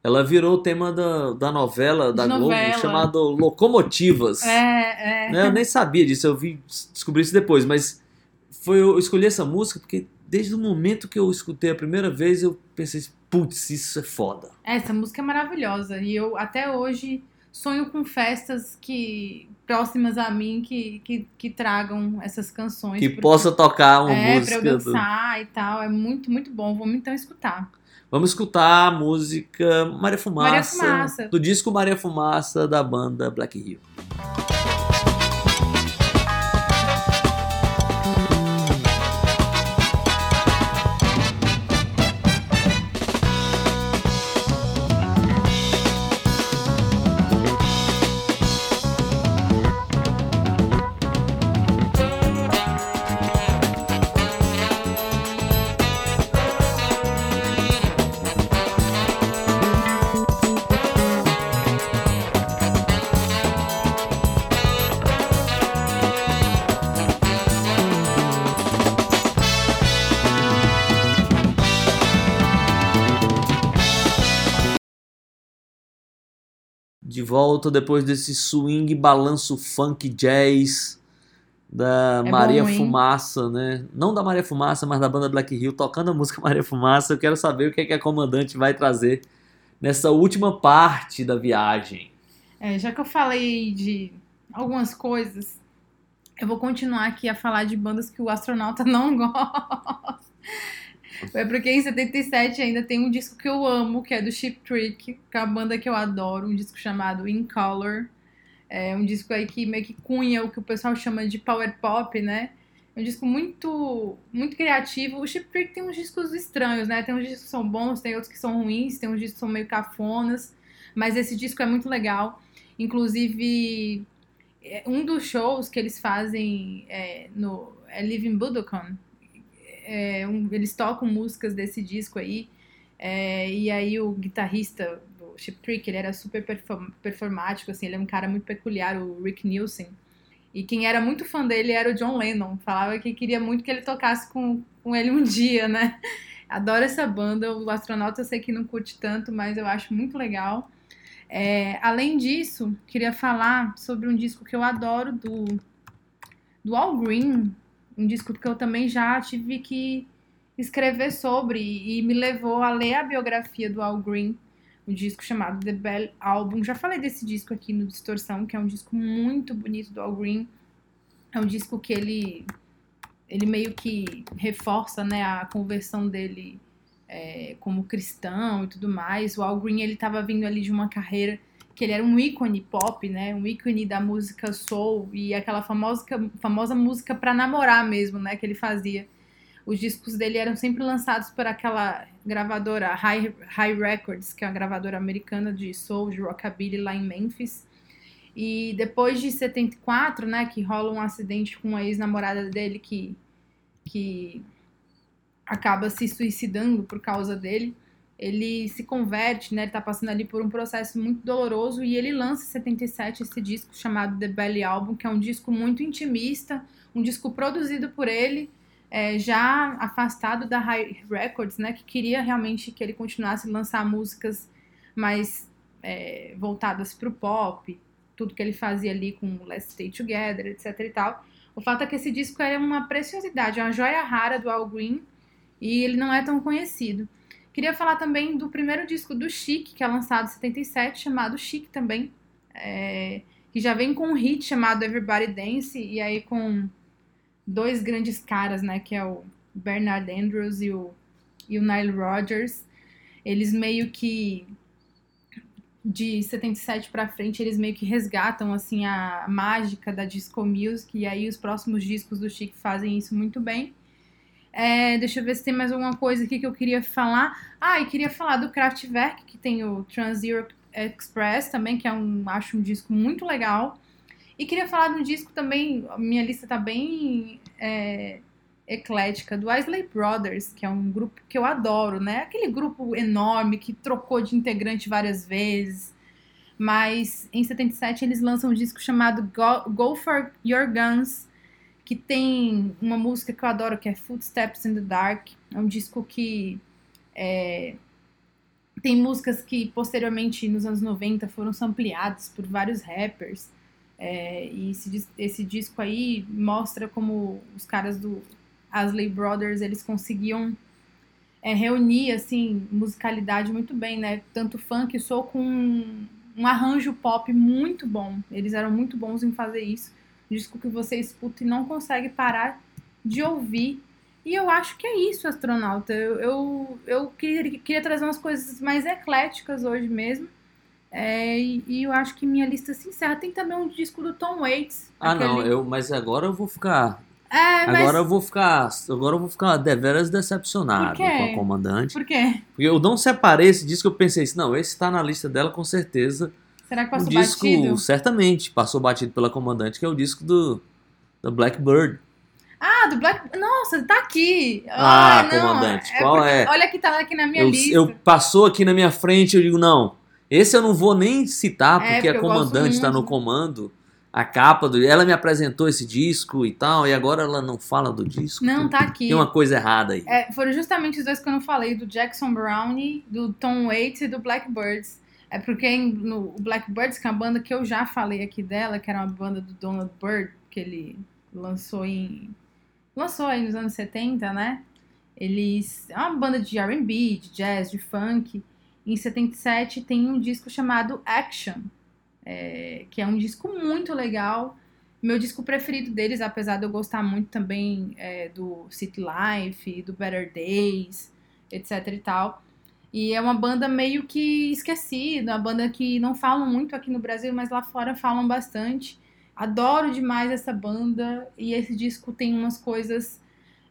ela virou o tema da, da novela da Globo chamada Locomotivas. é, é. Né, Eu nem sabia disso, eu vi descobri isso depois, mas foi eu escolhi essa música porque desde o momento que eu escutei a primeira vez eu pensei, putz, isso é foda. Essa música é maravilhosa. E eu até hoje sonho com festas que próximas a mim que, que, que tragam essas canções. Que possa tocar uma é, música. pra eu do- dançar e tal. É muito, muito bom. Vamos então escutar. Vamos escutar a música Maria Fumaça, Maria Fumaça. do disco Maria Fumaça da banda Black Hill. Volta depois desse swing, balanço funk jazz da É Maria bom? Fumaça, né? Não da Maria Fumaça, mas da banda Black Hill, tocando a música *laughs* Maria Fumaça. Eu quero saber o que, é que a comandante vai trazer nessa última parte da viagem. É, já que eu falei de algumas coisas, eu vou continuar aqui a falar de bandas que o astronauta *laughs* não gosta. É porque em 77 ainda tem um disco que eu amo, que é do Chip Trick, que é uma banda que eu adoro, um disco chamado In Color. É um disco aí que meio que cunha o que o pessoal chama de power pop, né? É um disco muito, muito criativo. O Chip Trick tem uns discos estranhos, né? Tem uns discos que são bons, tem outros que são ruins, tem uns discos que são meio cafonas. Mas esse disco é muito legal. Inclusive, é, um dos shows que eles fazem é, no é Living Budokan, é, um- eles tocam músicas desse disco aí. é, e aí o guitarrista do Chip Trick, ele era super perform- performático, assim, ele é um cara muito peculiar, o Rick Nielsen. E quem era muito fã dele era o John Lennon. Falava que queria muito que ele tocasse com, com ele um dia, né? *laughs* Adoro essa banda. O astronauta eu sei que não curte tanto, mas eu acho muito legal. É, além disso, queria falar sobre um disco que eu adoro do, do Al Green. Um disco que eu também já tive que escrever sobre e me levou a ler a biografia do Al Green. Um disco chamado The Bell Album. Já falei desse disco aqui no Distorção, que é um disco muito bonito do Al Green. É um disco que ele, ele meio que reforça né, a conversão dele é, como cristão e tudo mais. O Al Green ele estava vindo ali de uma carreira que ele era um ícone pop, né? Um ícone da música soul e aquela famosa, famosa música para namorar mesmo, né? Que ele fazia. Os discos dele eram sempre lançados por aquela gravadora High, High Records, que é uma gravadora americana de soul, de rockabilly lá em Memphis. E depois de 74, né, que rola um acidente com a ex-namorada dele que, que acaba se suicidando por causa dele, ele se converte, né, ele tá passando ali por um processo muito doloroso e ele lança em 77 esse disco chamado The Belly Album, que é um disco muito intimista, um disco produzido por ele, é, já afastado da High Records, né, que queria realmente que ele continuasse a lançar músicas mais é, voltadas pro pop, tudo que ele fazia ali com Let's Stay Together, etc e tal. O fato é que esse disco é uma preciosidade, é uma joia rara do Al Green e ele não é tão conhecido. Queria falar também do primeiro disco do Chic, que é lançado em 77, chamado Chic também, é, que já vem com um hit chamado Everybody Dance, e aí com dois grandes caras, né, que é o Bernard Andrews e o, e o Nile Rodgers. Eles meio que de 77 pra frente, eles meio que resgatam assim a mágica da disco music e aí os próximos discos do Chic fazem isso muito bem. É, deixa eu ver se tem mais alguma coisa aqui que eu queria falar. Ah, e queria falar do Kraftwerk, que tem o Trans Europe Express também, que é um, acho um disco muito legal. E queria falar de um disco também, minha lista tá bem é, eclética, do Isley Brothers, que é um grupo que eu adoro, né? Aquele grupo enorme que trocou de integrante várias vezes. Mas em 77 eles lançam um disco chamado Go, Go For Your Guns, que tem uma música que eu adoro, que é Footsteps in the Dark. É um disco que é, tem músicas que posteriormente, nos anos 90, foram sampleadas por vários rappers. É, e esse, esse disco aí mostra como os caras do Asley Brothers, eles conseguiam é, reunir, assim, musicalidade muito bem, né? Tanto funk, soul com um, um arranjo pop muito bom. Eles eram muito bons em fazer isso. Disco que você escuta e não consegue parar de ouvir. E eu acho que é isso, astronauta. Eu, eu, eu queria, queria trazer umas coisas mais ecléticas hoje mesmo. É, e, e eu acho que minha lista se encerra. Tem também um disco do Tom Waits. Ah, não, aquele- eu, mas agora eu vou ficar. É, mas Agora eu vou ficar. Agora eu vou ficar deveras decepcionado com a comandante. por quê? Porque eu não separei esse disco, eu pensei assim, não, esse tá na lista dela com certeza. Será que Um passou disco, batido? certamente, passou batido pela comandante, que é o disco do, do Blackbird. Ah, do Black. Nossa, tá aqui. Ah, não, comandante, qual porque- é? Olha que tá aqui na minha Eu, lista. eu passou aqui na minha frente, eu digo, não, esse eu não vou nem citar, É, porque porque a comandante está no comando. A capa do. Ela me apresentou esse disco e tal, e agora ela não fala do disco. Não, tá aqui. tem uma coisa errada aí. É, foram justamente os dois que eu não falei, do Jackson Brownie, do Tom Waits e do Blackbirds. É porque no o Blackbirds, que é uma banda que eu já falei aqui dela, que era uma banda do Donald Byrd, que ele lançou em. lançou aí nos anos 70, né? Eles. É uma banda de RB, de jazz, de funk. em 77 tem um disco chamado Action, é, que é um disco muito legal. Meu disco preferido deles, apesar de eu gostar muito também é, do City Life, do Better Days, etc e tal. E é uma banda meio que esquecida, uma banda que não falam muito aqui no Brasil, mas lá fora falam bastante. Adoro demais essa banda e esse disco tem umas coisas.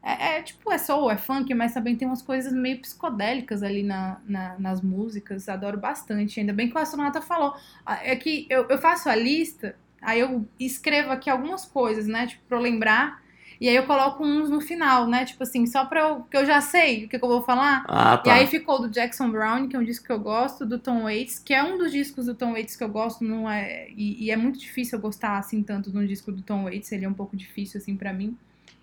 É, é, tipo, é soul, é funk, mas também tem umas coisas meio psicodélicas ali na, na- nas músicas. Adoro bastante. Ainda bem que o astronauta falou. Ah, É que eu, eu faço a lista, aí eu escrevo aqui algumas coisas, né? Tipo, pra eu lembrar. E aí eu coloco uns no final, né? Tipo assim, só pra eu. que eu já sei o que, que eu vou falar. Ah, E tá. aí ficou do Jackson Brown, que é um disco que eu gosto, do Tom Waits, que é um dos discos do Tom Waits que eu gosto, não é e, e é muito difícil eu gostar assim tanto de um disco do Tom Waits, ele é um pouco difícil assim pra mim.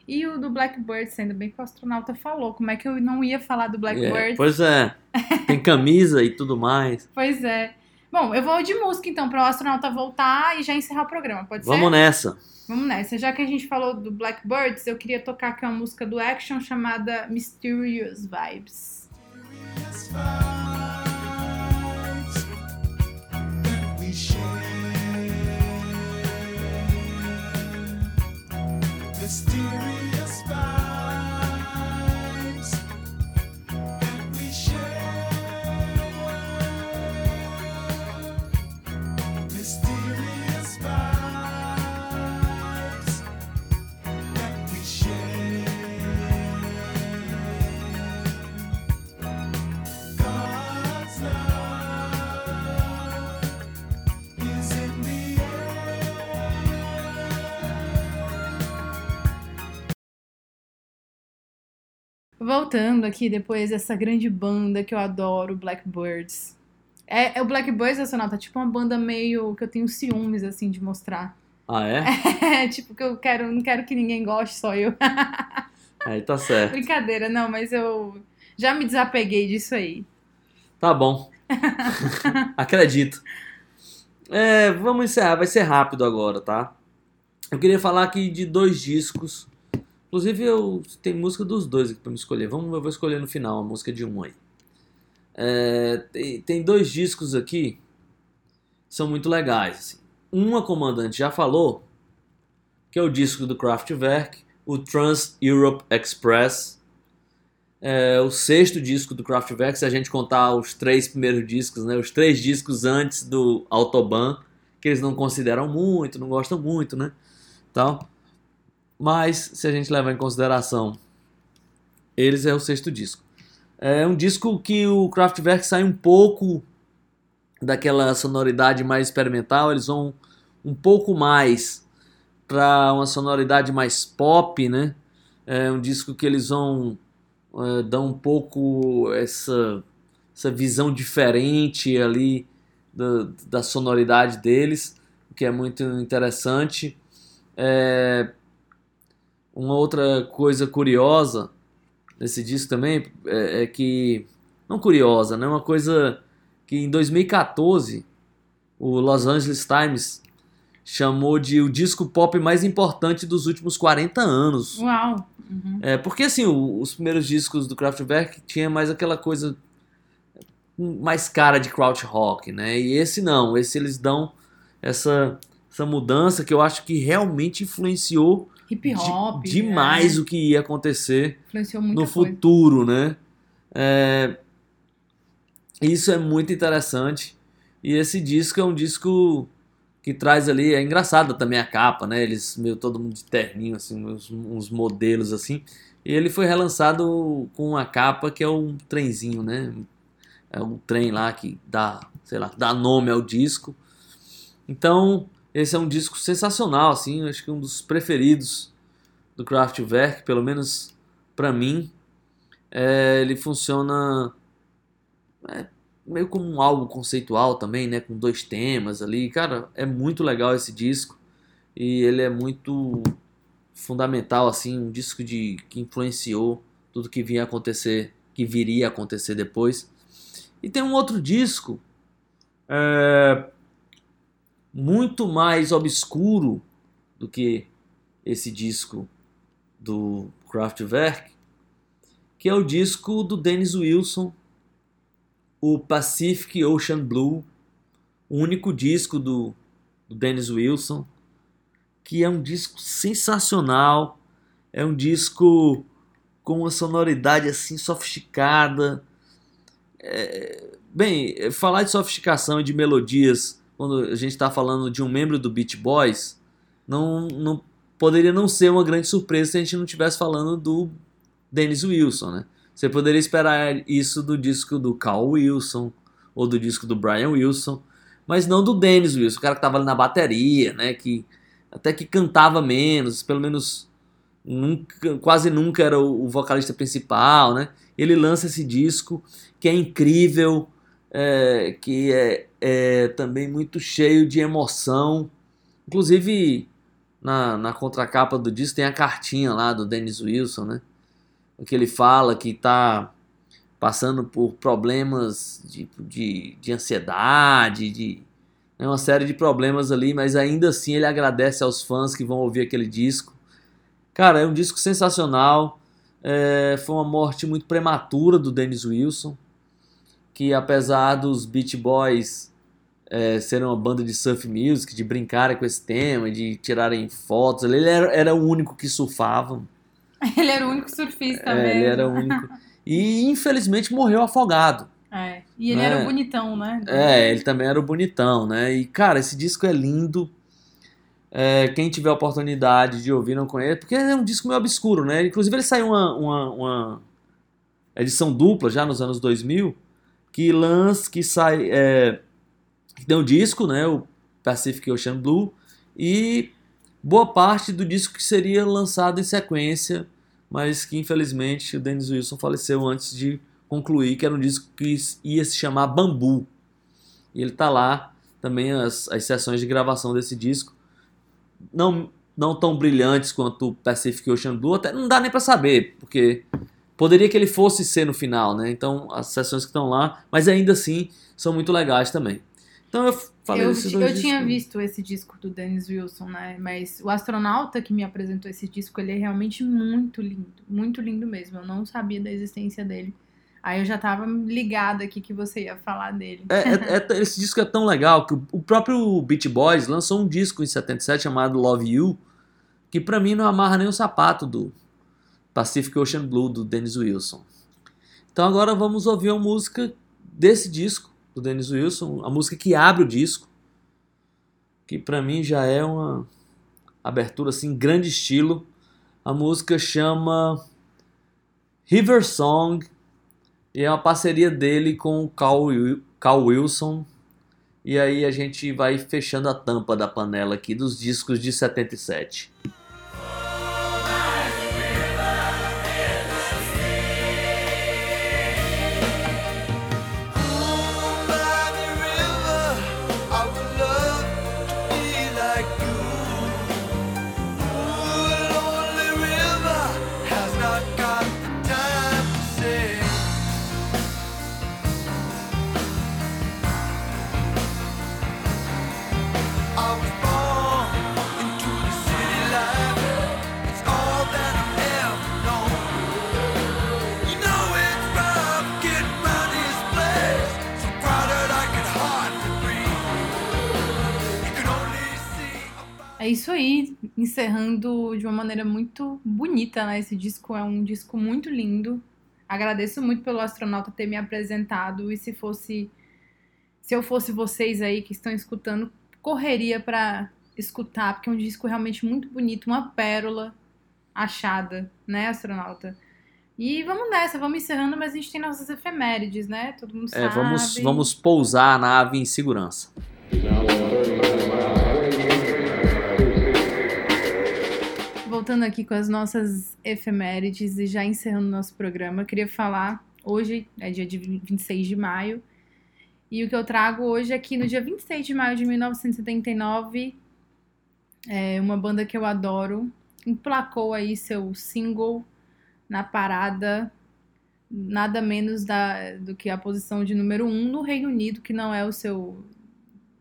E o do Blackbird, ainda bem que o astronauta falou, como é que eu não ia falar do É, Blackbird? pois é. *laughs* Tem camisa e tudo mais. Pois é. Bom, eu vou de música então, para o astronauta voltar e já encerrar o programa, pode ser? Vamos nessa. Vamos nessa. Já que a gente falou do Blackbirds, eu queria tocar aqui uma música do Action chamada Mysterious Vibes. we share. Mysterious Voltando aqui depois dessa grande banda que eu adoro, Blackbirds. É, é o Blackbirds Nacional, tá tipo uma banda meio que eu tenho ciúmes assim de mostrar. Ah, é? *laughs* É, tipo que eu quero, não quero que ninguém goste, só eu. *laughs* Aí tá certo. Brincadeira, não, mas eu já me desapeguei disso aí. Tá bom. *laughs* Acredito. É, vamos encerrar, vai ser rápido agora, tá? Eu queria falar aqui de dois discos. Inclusive, eu tem música dos dois aqui pra me escolher. Vamos, eu vou escolher no final a música de um aí. É, tem, tem dois discos aqui que são muito legais. Assim. Um a comandante já falou, que é o disco do Kraftwerk, o Trans Europe Express. É o sexto disco do Kraftwerk, se a gente contar os três primeiros discos, né? Os três discos antes do Autobahn, que eles não consideram muito, não gostam muito, né? Tal. Mas, se a gente levar em consideração, eles é o sexto disco. É um disco que o Kraftwerk sai um pouco daquela sonoridade mais experimental, eles vão um pouco mais para uma sonoridade mais pop, né? É um disco que eles vão é, dar um pouco essa, essa visão diferente ali da, da sonoridade deles, o que é muito interessante. É, uma outra coisa curiosa nesse disco também é, é que não curiosa, né? Uma coisa que em 2014 o Los Angeles Times chamou de o disco pop mais importante dos últimos 40 anos. Uau! Uhum. É, porque assim, o- os primeiros discos do Kraftwerk tinha mais aquela coisa mais cara de crowd rock, né? E esse não, esse eles dão essa essa mudança que eu acho que realmente influenciou Hip de- hop. demais né? o que ia acontecer no coisa. futuro, né? É, isso é muito interessante. E esse disco é um disco que traz ali, é engraçada também a capa, né? Eles meio todo mundo de terninho assim, uns, uns modelos assim. E ele foi relançado com uma capa que é um trenzinho, né? É um trem lá que dá, sei lá, dá nome ao disco. Então, esse é um disco sensacional, assim, acho que um dos preferidos do Kraftwerk, pelo menos pra mim. É, ele funciona é, meio como um álbum conceitual também, né? Com dois temas ali. Cara, é muito legal esse disco. E ele é muito fundamental, assim, um disco de, que influenciou tudo que vinha acontecer, que viria a acontecer depois. E tem um outro disco é, muito mais obscuro do que esse disco do Kraftwerk, que é o disco do Dennis Wilson, o Pacific Ocean Blue, o único disco do, do Dennis Wilson, que é um disco sensacional, é um disco com uma sonoridade assim sofisticada. É, bem, falar de sofisticação e de melodias quando a gente está falando de um membro do Beach Boys, não, não poderia não ser uma grande surpresa se a gente não estivesse falando do Dennis Wilson, né? Você poderia esperar isso do disco do Carl Wilson ou do disco do Brian Wilson, mas não do Dennis Wilson, o cara que estava ali na bateria, né? Que até que cantava menos, pelo menos nunca, quase nunca era o, o vocalista principal, né? Ele lança esse disco que é incrível, é, que é, é também muito cheio de emoção. Inclusive, na, na contracapa do disco tem a cartinha lá do Dennis Wilson, né? Que ele fala que tá passando por problemas de, de, de ansiedade, de né, uma série de problemas ali, mas ainda assim ele agradece aos fãs que vão ouvir aquele disco. Cara, é um disco sensacional. É, foi uma morte muito prematura do Dennis Wilson, que apesar dos Beach Boys é, serem uma banda de surf music, de brincarem com esse tema, de tirarem fotos, ele era, era o único que surfava. *laughs* Ele era o único surfista É, mesmo. ele era o único. E infelizmente morreu afogado. É, E ele Né? era o bonitão, né? É, ele também era o bonitão, né? E, cara, esse disco é lindo. É, quem tiver a oportunidade de ouvir, não conhece, porque é um disco meio obscuro, né? Inclusive, ele saiu uma, uma, uma edição dupla já nos anos 2000, que lança, que sai, é, que tem o disco, né? O Pacific Ocean Blue, e boa parte do disco que seria lançado em sequência, mas que infelizmente o Dennis Wilson faleceu antes de concluir, que era um disco que ia se chamar Bambu. E ele tá lá também as, as sessões de gravação desse disco. Não, não tão brilhantes quanto o Pacific Ocean Blue, até não dá nem para saber, porque poderia que ele fosse ser no final, né? Então as sessões que estão lá, mas ainda assim são muito legais também. Então eu falei eu, desses eu dois tinha visto esse disco do Dennis Wilson, né? Mas o astronauta que me apresentou esse disco, ele é realmente muito lindo. Muito lindo mesmo. Eu não sabia da existência dele. Aí eu já tava ligada aqui que você ia falar dele. É, é- *laughs* é- esse disco é tão legal que o, próprio Beach Boys lançou um disco em 77 chamado Love You, que pra mim não amarra nem o sapato do Pacific Ocean Blue do Dennis Wilson. Então agora vamos ouvir uma música desse disco do Dennis Wilson, a música que abre o disco, que pra mim já é uma abertura assim grande estilo. A música chama River Song e é uma parceria dele com o Carl Wilson. E aí a gente vai fechando a tampa da panela aqui dos discos de 77. É isso aí, encerrando de uma maneira muito bonita, né? Esse disco é um disco muito lindo. Agradeço muito pelo astronauta ter me apresentado e se fosse se eu fosse vocês aí que estão escutando, correria pra escutar, porque é um disco realmente muito bonito, uma pérola achada, né, astronauta? E vamos nessa, vamos encerrando, mas a gente tem nossas efemérides, né? Todo mundo É, sabe. vamos, vamos pousar a nave em segurança. Voltando aqui com as nossas efemérides e já encerrando nosso programa, queria falar, hoje é dia de 26 de maio, e o que eu trago hoje é que no dia 26 de maio de 1979, é, uma banda que eu adoro emplacou aí seu single na parada, nada menos da, do que a posição de número 1 um no Reino Unido, que não é o seu,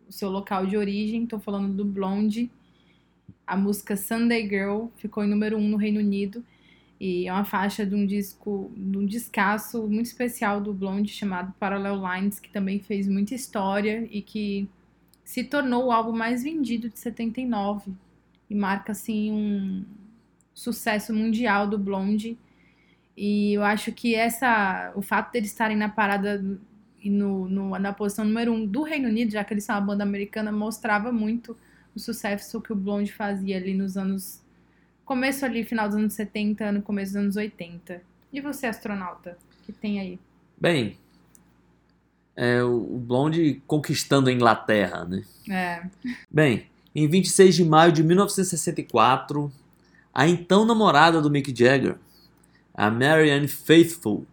o seu local de origem, estou falando do Blonde. A música Sunday Girl ficou em número 1 um no Reino Unido. E é uma faixa de um disco, de um descasso muito especial do Blonde chamado Parallel Lines, que também fez muita história e que se tornou o álbum mais vendido de 79 e marca assim um sucesso mundial do Blonde. E eu acho que essa, o fato deles estarem na parada e no, no- na posição número um do Reino Unido, já que eles são uma banda americana, mostrava muito o sucesso que o Blonde fazia ali nos anos. Começo ali, final dos anos 70, no começo dos anos 80. E você, astronauta? O que tem aí? Bem, é o Blonde conquistando a Inglaterra, né? É. Bem, em 26 de maio de 1964, a então namorada do Mick Jagger, a Marianne Faithfull,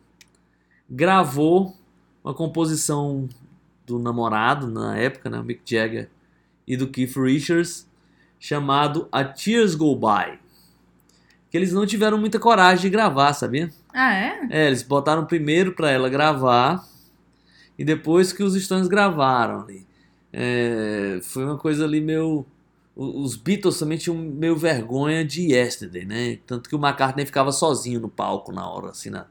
gravou uma composição do namorado na época, né, o Mick Jagger, e do Keith Richards, chamado A Tears Go By. Que eles não tiveram muita coragem de gravar, sabia? Ah, é? É, eles botaram primeiro pra ela gravar e depois que os Stones gravaram ali. É, foi uma coisa ali meio. Os Beatles também tinham meio vergonha de Yesterday, né? Tanto que o McCartney ficava sozinho no palco na hora, assim, na,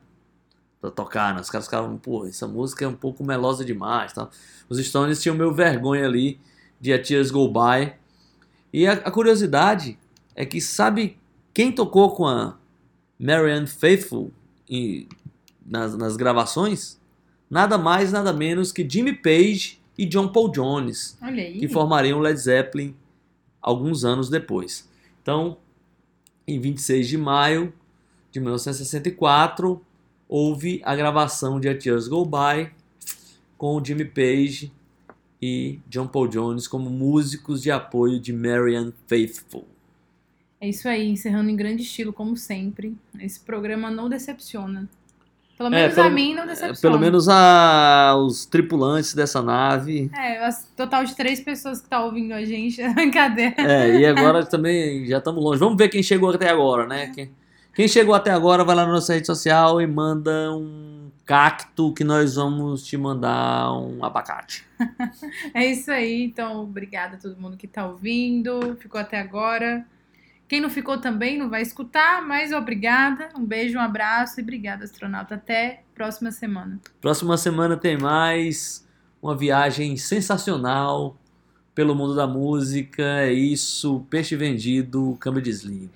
pra tocar, né? Os caras ficavam, pô, essa música é um pouco melosa demais, tal. Os Stones tinham meio vergonha ali de A Tears Go By. E a, a curiosidade é que sabe quem tocou com a Marianne Faithfull e nas, nas gravações, nada mais, nada menos que Jimmy Page e John Paul Jones, que formariam Led Zeppelin alguns anos depois. Então, em 26 de maio de 1964, houve a gravação de A Tears Go By com o Jimmy Page e John Paul Jones como músicos de apoio de Marianne Faithfull. É isso aí, encerrando em grande estilo, como sempre. Esse programa não decepciona. Pelo menos pelo- a mim não É, decepciona. pelo menos a- os tripulantes dessa nave É, as- total de três pessoas que tá ouvindo a gente. *laughs* Brincadeira. É, e agora também já estamos longe. Vamos ver quem chegou até agora, né? Quem, quem chegou até agora, vai lá na nossa rede social e manda um cacto que nós vamos te mandar um abacate. *laughs* É isso aí. Então, obrigada a todo mundo que tá ouvindo. Ficou até agora. Quem não ficou também não vai escutar, mas obrigada. Um beijo, um abraço e obrigada, astronauta. Até próxima semana. Próxima semana tem mais uma viagem sensacional pelo mundo da música. É isso, peixe vendido, câmbio desliga.